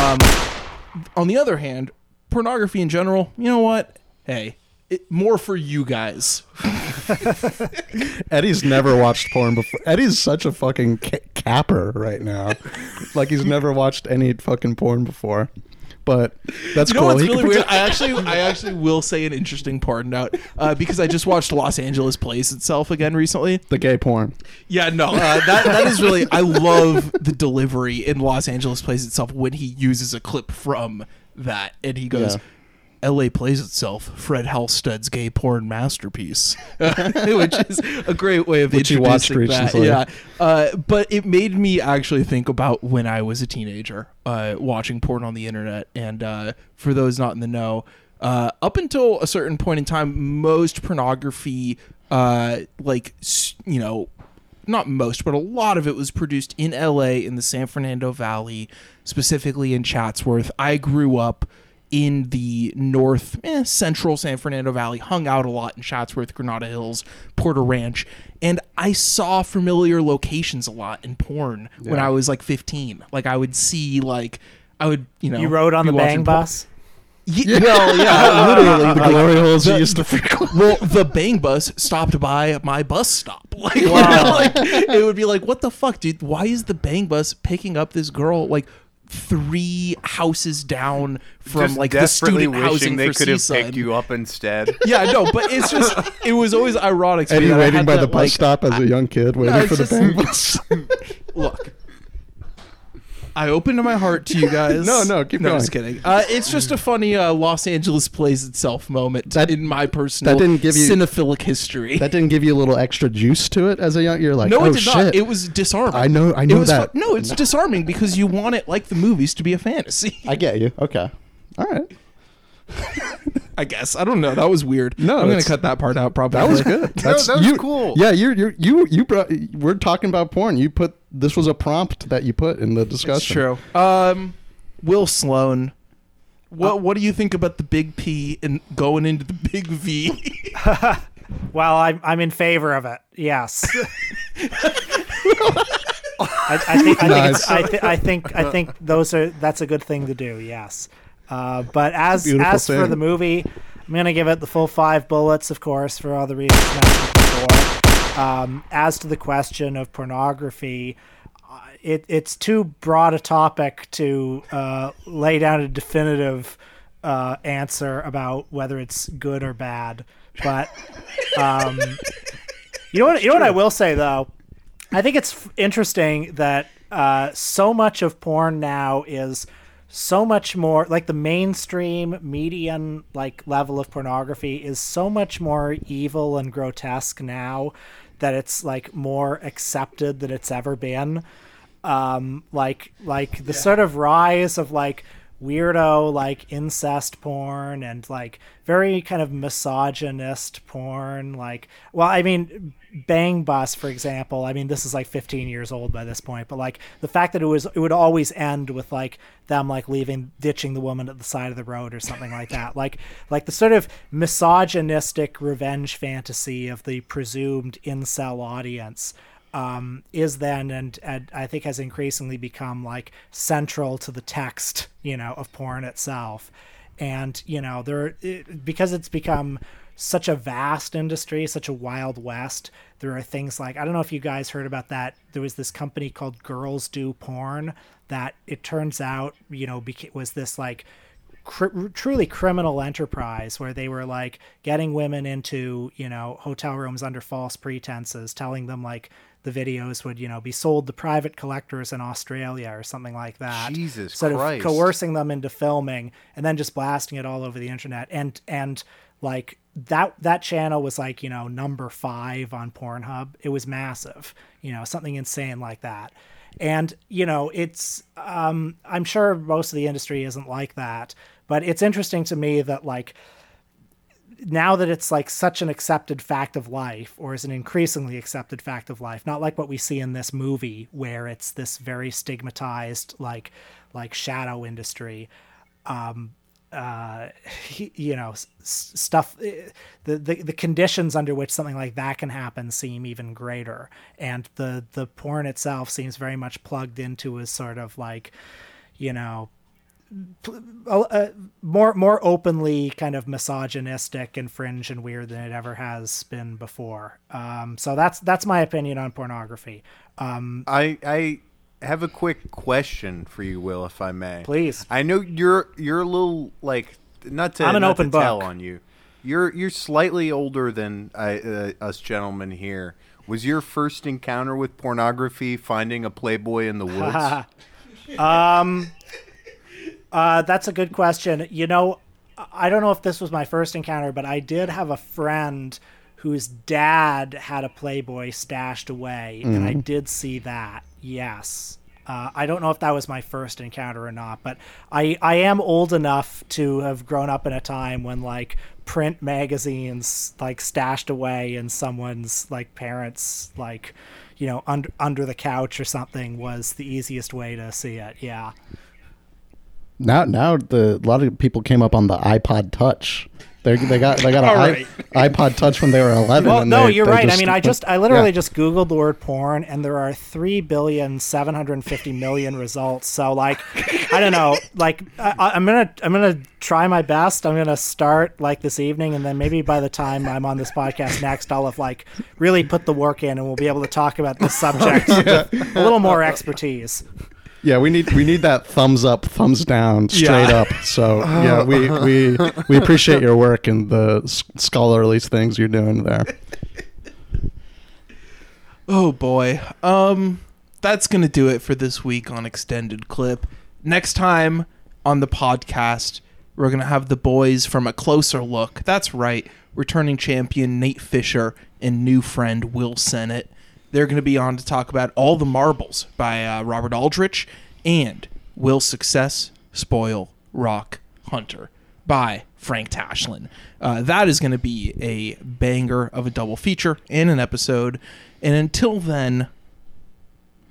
Um, on the other hand, pornography in general. You know what? Hey, it, more for you guys. [laughs] Eddie's never watched porn before. Eddie's such a fucking ca- capper right now. like he's never watched any fucking porn before. But that's you know cool. what's He really weird? [laughs] I actually, I actually will say an interesting part note uh, because I just watched Los Angeles Plays Itself again recently. the gay porn. Yeah, no, uh, that that is really. I love the delivery in Los Angeles Plays Itself when he uses a clip from that, and he goes. Yeah. L.A. plays itself. Fred Halstead's gay porn masterpiece, [laughs] which is a great way of Which you watched introducing that. recently. Yeah, uh, but it made me actually think about when I was a teenager, uh, watching porn on the internet. And uh, for those not in the know, uh, up until a certain point in time, most pornography, uh, like you know, not most, but a lot of it was produced in LA in the San Fernando Valley, specifically in Chatsworth. I grew up in the north eh, central San Fernando Valley, hung out a lot in Chatsworth, Granada Hills, Porter Ranch, and I saw familiar locations a lot in porn when I was like 15. Like I would see like I would, you know, You rode on the bang porn- bus? Ye- well, yeah, [laughs] literally The glory holes you used to frequent. [laughs] Well, the bang bus stopped by my bus stop. [laughs] Like, you know, like, it would be like, what the fuck, dude? Why is the bang bus picking up this girl like three houses down from Just like the student housing they for could have picked you up instead. [laughs] Yeah, no, but it's just [laughs] it was always ironic. to me Eddie that I waiting had by that, the bus like, stop as a young kid, waiting it's for the just- [laughs] bus. Look, I opened my heart to you guys. [laughs] No, no, keep no, going. Just kidding. Uh, it's just a funny uh, Los Angeles plays itself moment in my personal that didn't give you cinephilic history. That didn't give you a little extra juice to it as a young. You're like, no, oh it did shit. not. It was disarming. I know- I It was that. fu- no, it's disarming because you want it like the movies to be a fantasy. I get you. Okay. All right. [laughs] I guess I don't know. That was weird. No, I'm gonna cut that part out. Probably That was [laughs] good. That's that was you, cool. Yeah, you're you're you you brought. We're talking about porn. You put this was a prompt that you put in the discussion. That's true. Um, Will Sloan. What What do you think about the big P and going into the big V? [laughs] Well, I'm I'm in favor of it. Yes. [laughs] I, I think I think, it's, I, th- I think I think those are that's a good thing to do. Yes. Uh, but as as for the movie, I'm gonna give it the full five bullets, of course, for all the reasons I mentioned before. Um, as to the question of pornography, uh, it, it's too broad a topic to uh, lay down a definitive uh, answer about whether it's good or bad. But um, you know what? You know what I will say though. I think it's f- interesting that uh, so much of porn now is so much more like the mainstream median like level of pornography is so much more evil and grotesque now that it's like more accepted than it's ever been. Um like like the sort of rise of like weirdo like incest porn and like very kind of misogynist porn like well i mean bang bus for example i mean this is like 15 years old by this point but like the fact that it was it would always end with like them like leaving ditching the woman at the side of the road or something like that. Like like the sort of misogynistic revenge fantasy of the presumed incel audience um, is then and, and I think has increasingly become like central to the text, you know, of porn itself. And you know, there it, because it's become such a vast industry, such a wild west. There are things like I don't know if you guys heard about that. There was this company called Girls Do Porn that it turns out you know was this like cr- truly criminal enterprise where they were like getting women into you know hotel rooms under false pretenses telling them like the videos would you know be sold to private collectors in australia or something like that. Jesus sort Christ. of coercing them into filming and then just blasting it all over the internet. And and like that that channel was like you know number five on pornhub. It was massive you know something insane like that. And you know it's um i'm sure most of the industry isn't like that but it's interesting to me that like now that it's like such an accepted fact of life or is an increasingly accepted fact of life not like what we see in this movie where it's this very stigmatized like like shadow industry um uh you know s- stuff eh, the, the the conditions under which something like that can happen seem even greater. And the the porn itself seems very much plugged into as sort of like you know uh, more more openly kind of misogynistic and fringe and weird than it ever has been before. Um, so that's that's my opinion on pornography. Um, I I have a quick question for you, Will, if I may. Please. I know you're you're a little like not to I'm an open book. on you. You're you're slightly older than I, uh, us gentlemen here. Was your first encounter with pornography finding a Playboy in the woods? [laughs] um, uh, that's a good question. You know, I don't know if this was my first encounter, but I did have a friend whose dad had a Playboy stashed away, and I Mhm. did see that. Yes. Uh, I don't know if that was my first encounter or not, but I, I am old enough to have grown up in a time when like print magazines like stashed away in someone's like parents like you know under under the couch or something was the easiest way to see it. Yeah. Now, now the a lot of people came up on the iPod Touch. They they got they got [laughs] an right. iPod Touch when they were [laughs] eleven. Well, no, they- you're they right. I mean, I just I literally yeah. just googled the word porn, and there are three billion seven hundred fifty million results. So like, I don't know. [laughs] Like, I, I'm gonna I'm gonna try my best. I'm gonna start like this evening, and then maybe by the time I'm on this podcast next, I'll have like really put the work in, and we'll be able to talk about this subject Yeah. with a little more explorese. Yeah, we need we need that thumbs up, thumbs down, straight Yeah. up. So yeah, we we we appreciate your work and the s- scholarly things you're doing there. Oh boy. Um that's going to do it for this week on extended clip. Next time on the podcast, we're going to have the boys from a closer look. That's right. Returning champion Nate Fisher and new friend Will Sennett. They're going to be on to talk about All the Marbles by uh, Robert Aldrich and Will Success Spoil Rock Hunter. by Frank Tashlin. Uh, that is going to be a banger of a double feature in an episode. And until then,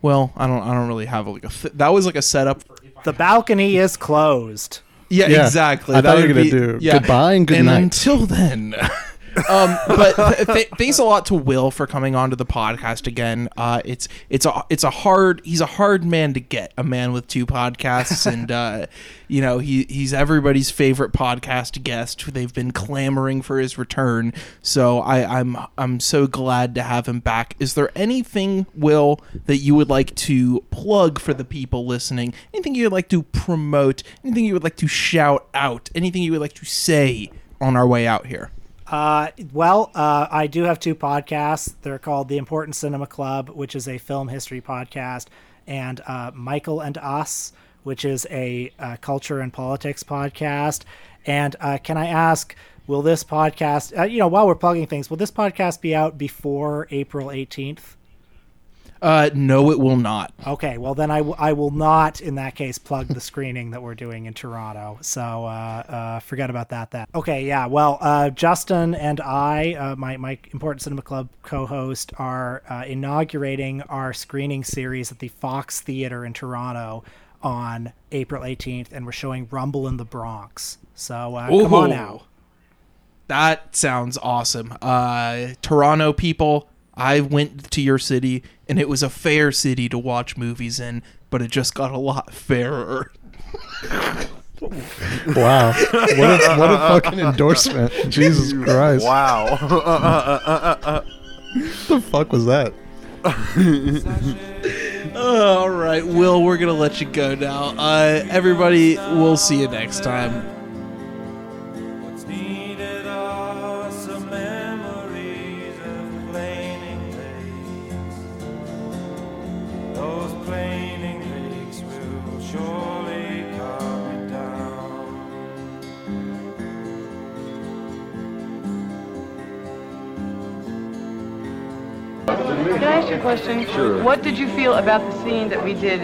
well, I don't I don't really have like a th- that was like a setup for The balcony is closed. yeah, Yeah, exactly. I That thought you were gonna be- do goodbye and good and night. Until then. [laughs] um, but th- th- thanks a lot to Will for coming onto the podcast again. Uh, it's it's a it's a hard he's a hard man to get a man with two podcasts and uh, you know he he's everybody's favorite podcast guest. They've been clamoring for his return, so I, I'm I'm so glad to have him back. Is there anything Will that you would like to plug for the people listening? Anything you would like to promote? Anything you would like to shout out? Anything you would like to say on our way out here? Uh, well, uh, I do have two podcasts. They're called The Important Cinema Club, which is a film history podcast, and uh, Michael and Us, which is a uh, culture and politics podcast. And uh, can I ask, will this podcast, uh, you know, while we're plugging things, will this podcast be out before April 18th? Uh, no, it will not. Okay, well then I, w- I will not in that case plug the screening that we're doing in Toronto. So uh, uh, forget about that. Then okay, yeah. Well, uh, Justin and I, uh, my my important cinema club co-host, are uh, inaugurating our screening series at the Fox Theater in Toronto on April 18th, and we're showing Rumble in the Bronx. So uh, come on now. That sounds awesome. Uh, Toronto people, I went to your city and it was a fair city to watch movies in, but it just got a lot [laughs] fairer. Wow. What a, what a fucking endorsement. Jesus [laughs] Christ. Wow. What [laughs] the fuck was that? All right, Will, we're gonna let you go now. Uh, everybody, we'll see you next time. I ask you a question? Sure. What did you feel about the scene that we did?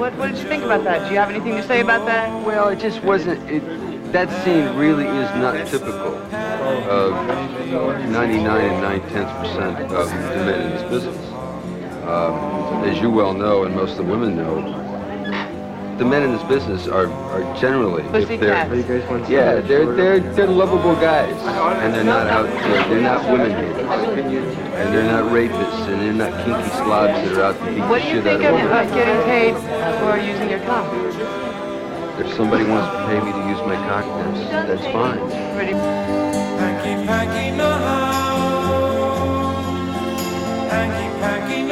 What, what did you think about that? Do you have anything to say about that? Well, it just wasn't. It, that scene really is not typical of 99 and 9 tenths percent of the men in this business. Um, as you well know, and most of the women know, the men in this business are, are generally, if they're, Pussycats. yeah, they're they're they're lovable guys, and they're not out, they're, they're not women haters, and they're not rapists, and they're not kinky slobs that are out to beat What the do you shit out think of of women. uh, getting paid for using your cock? If somebody wants to pay me to use my cock, that's, that's fine. Pretty. Hanky panky no how. Hanky panky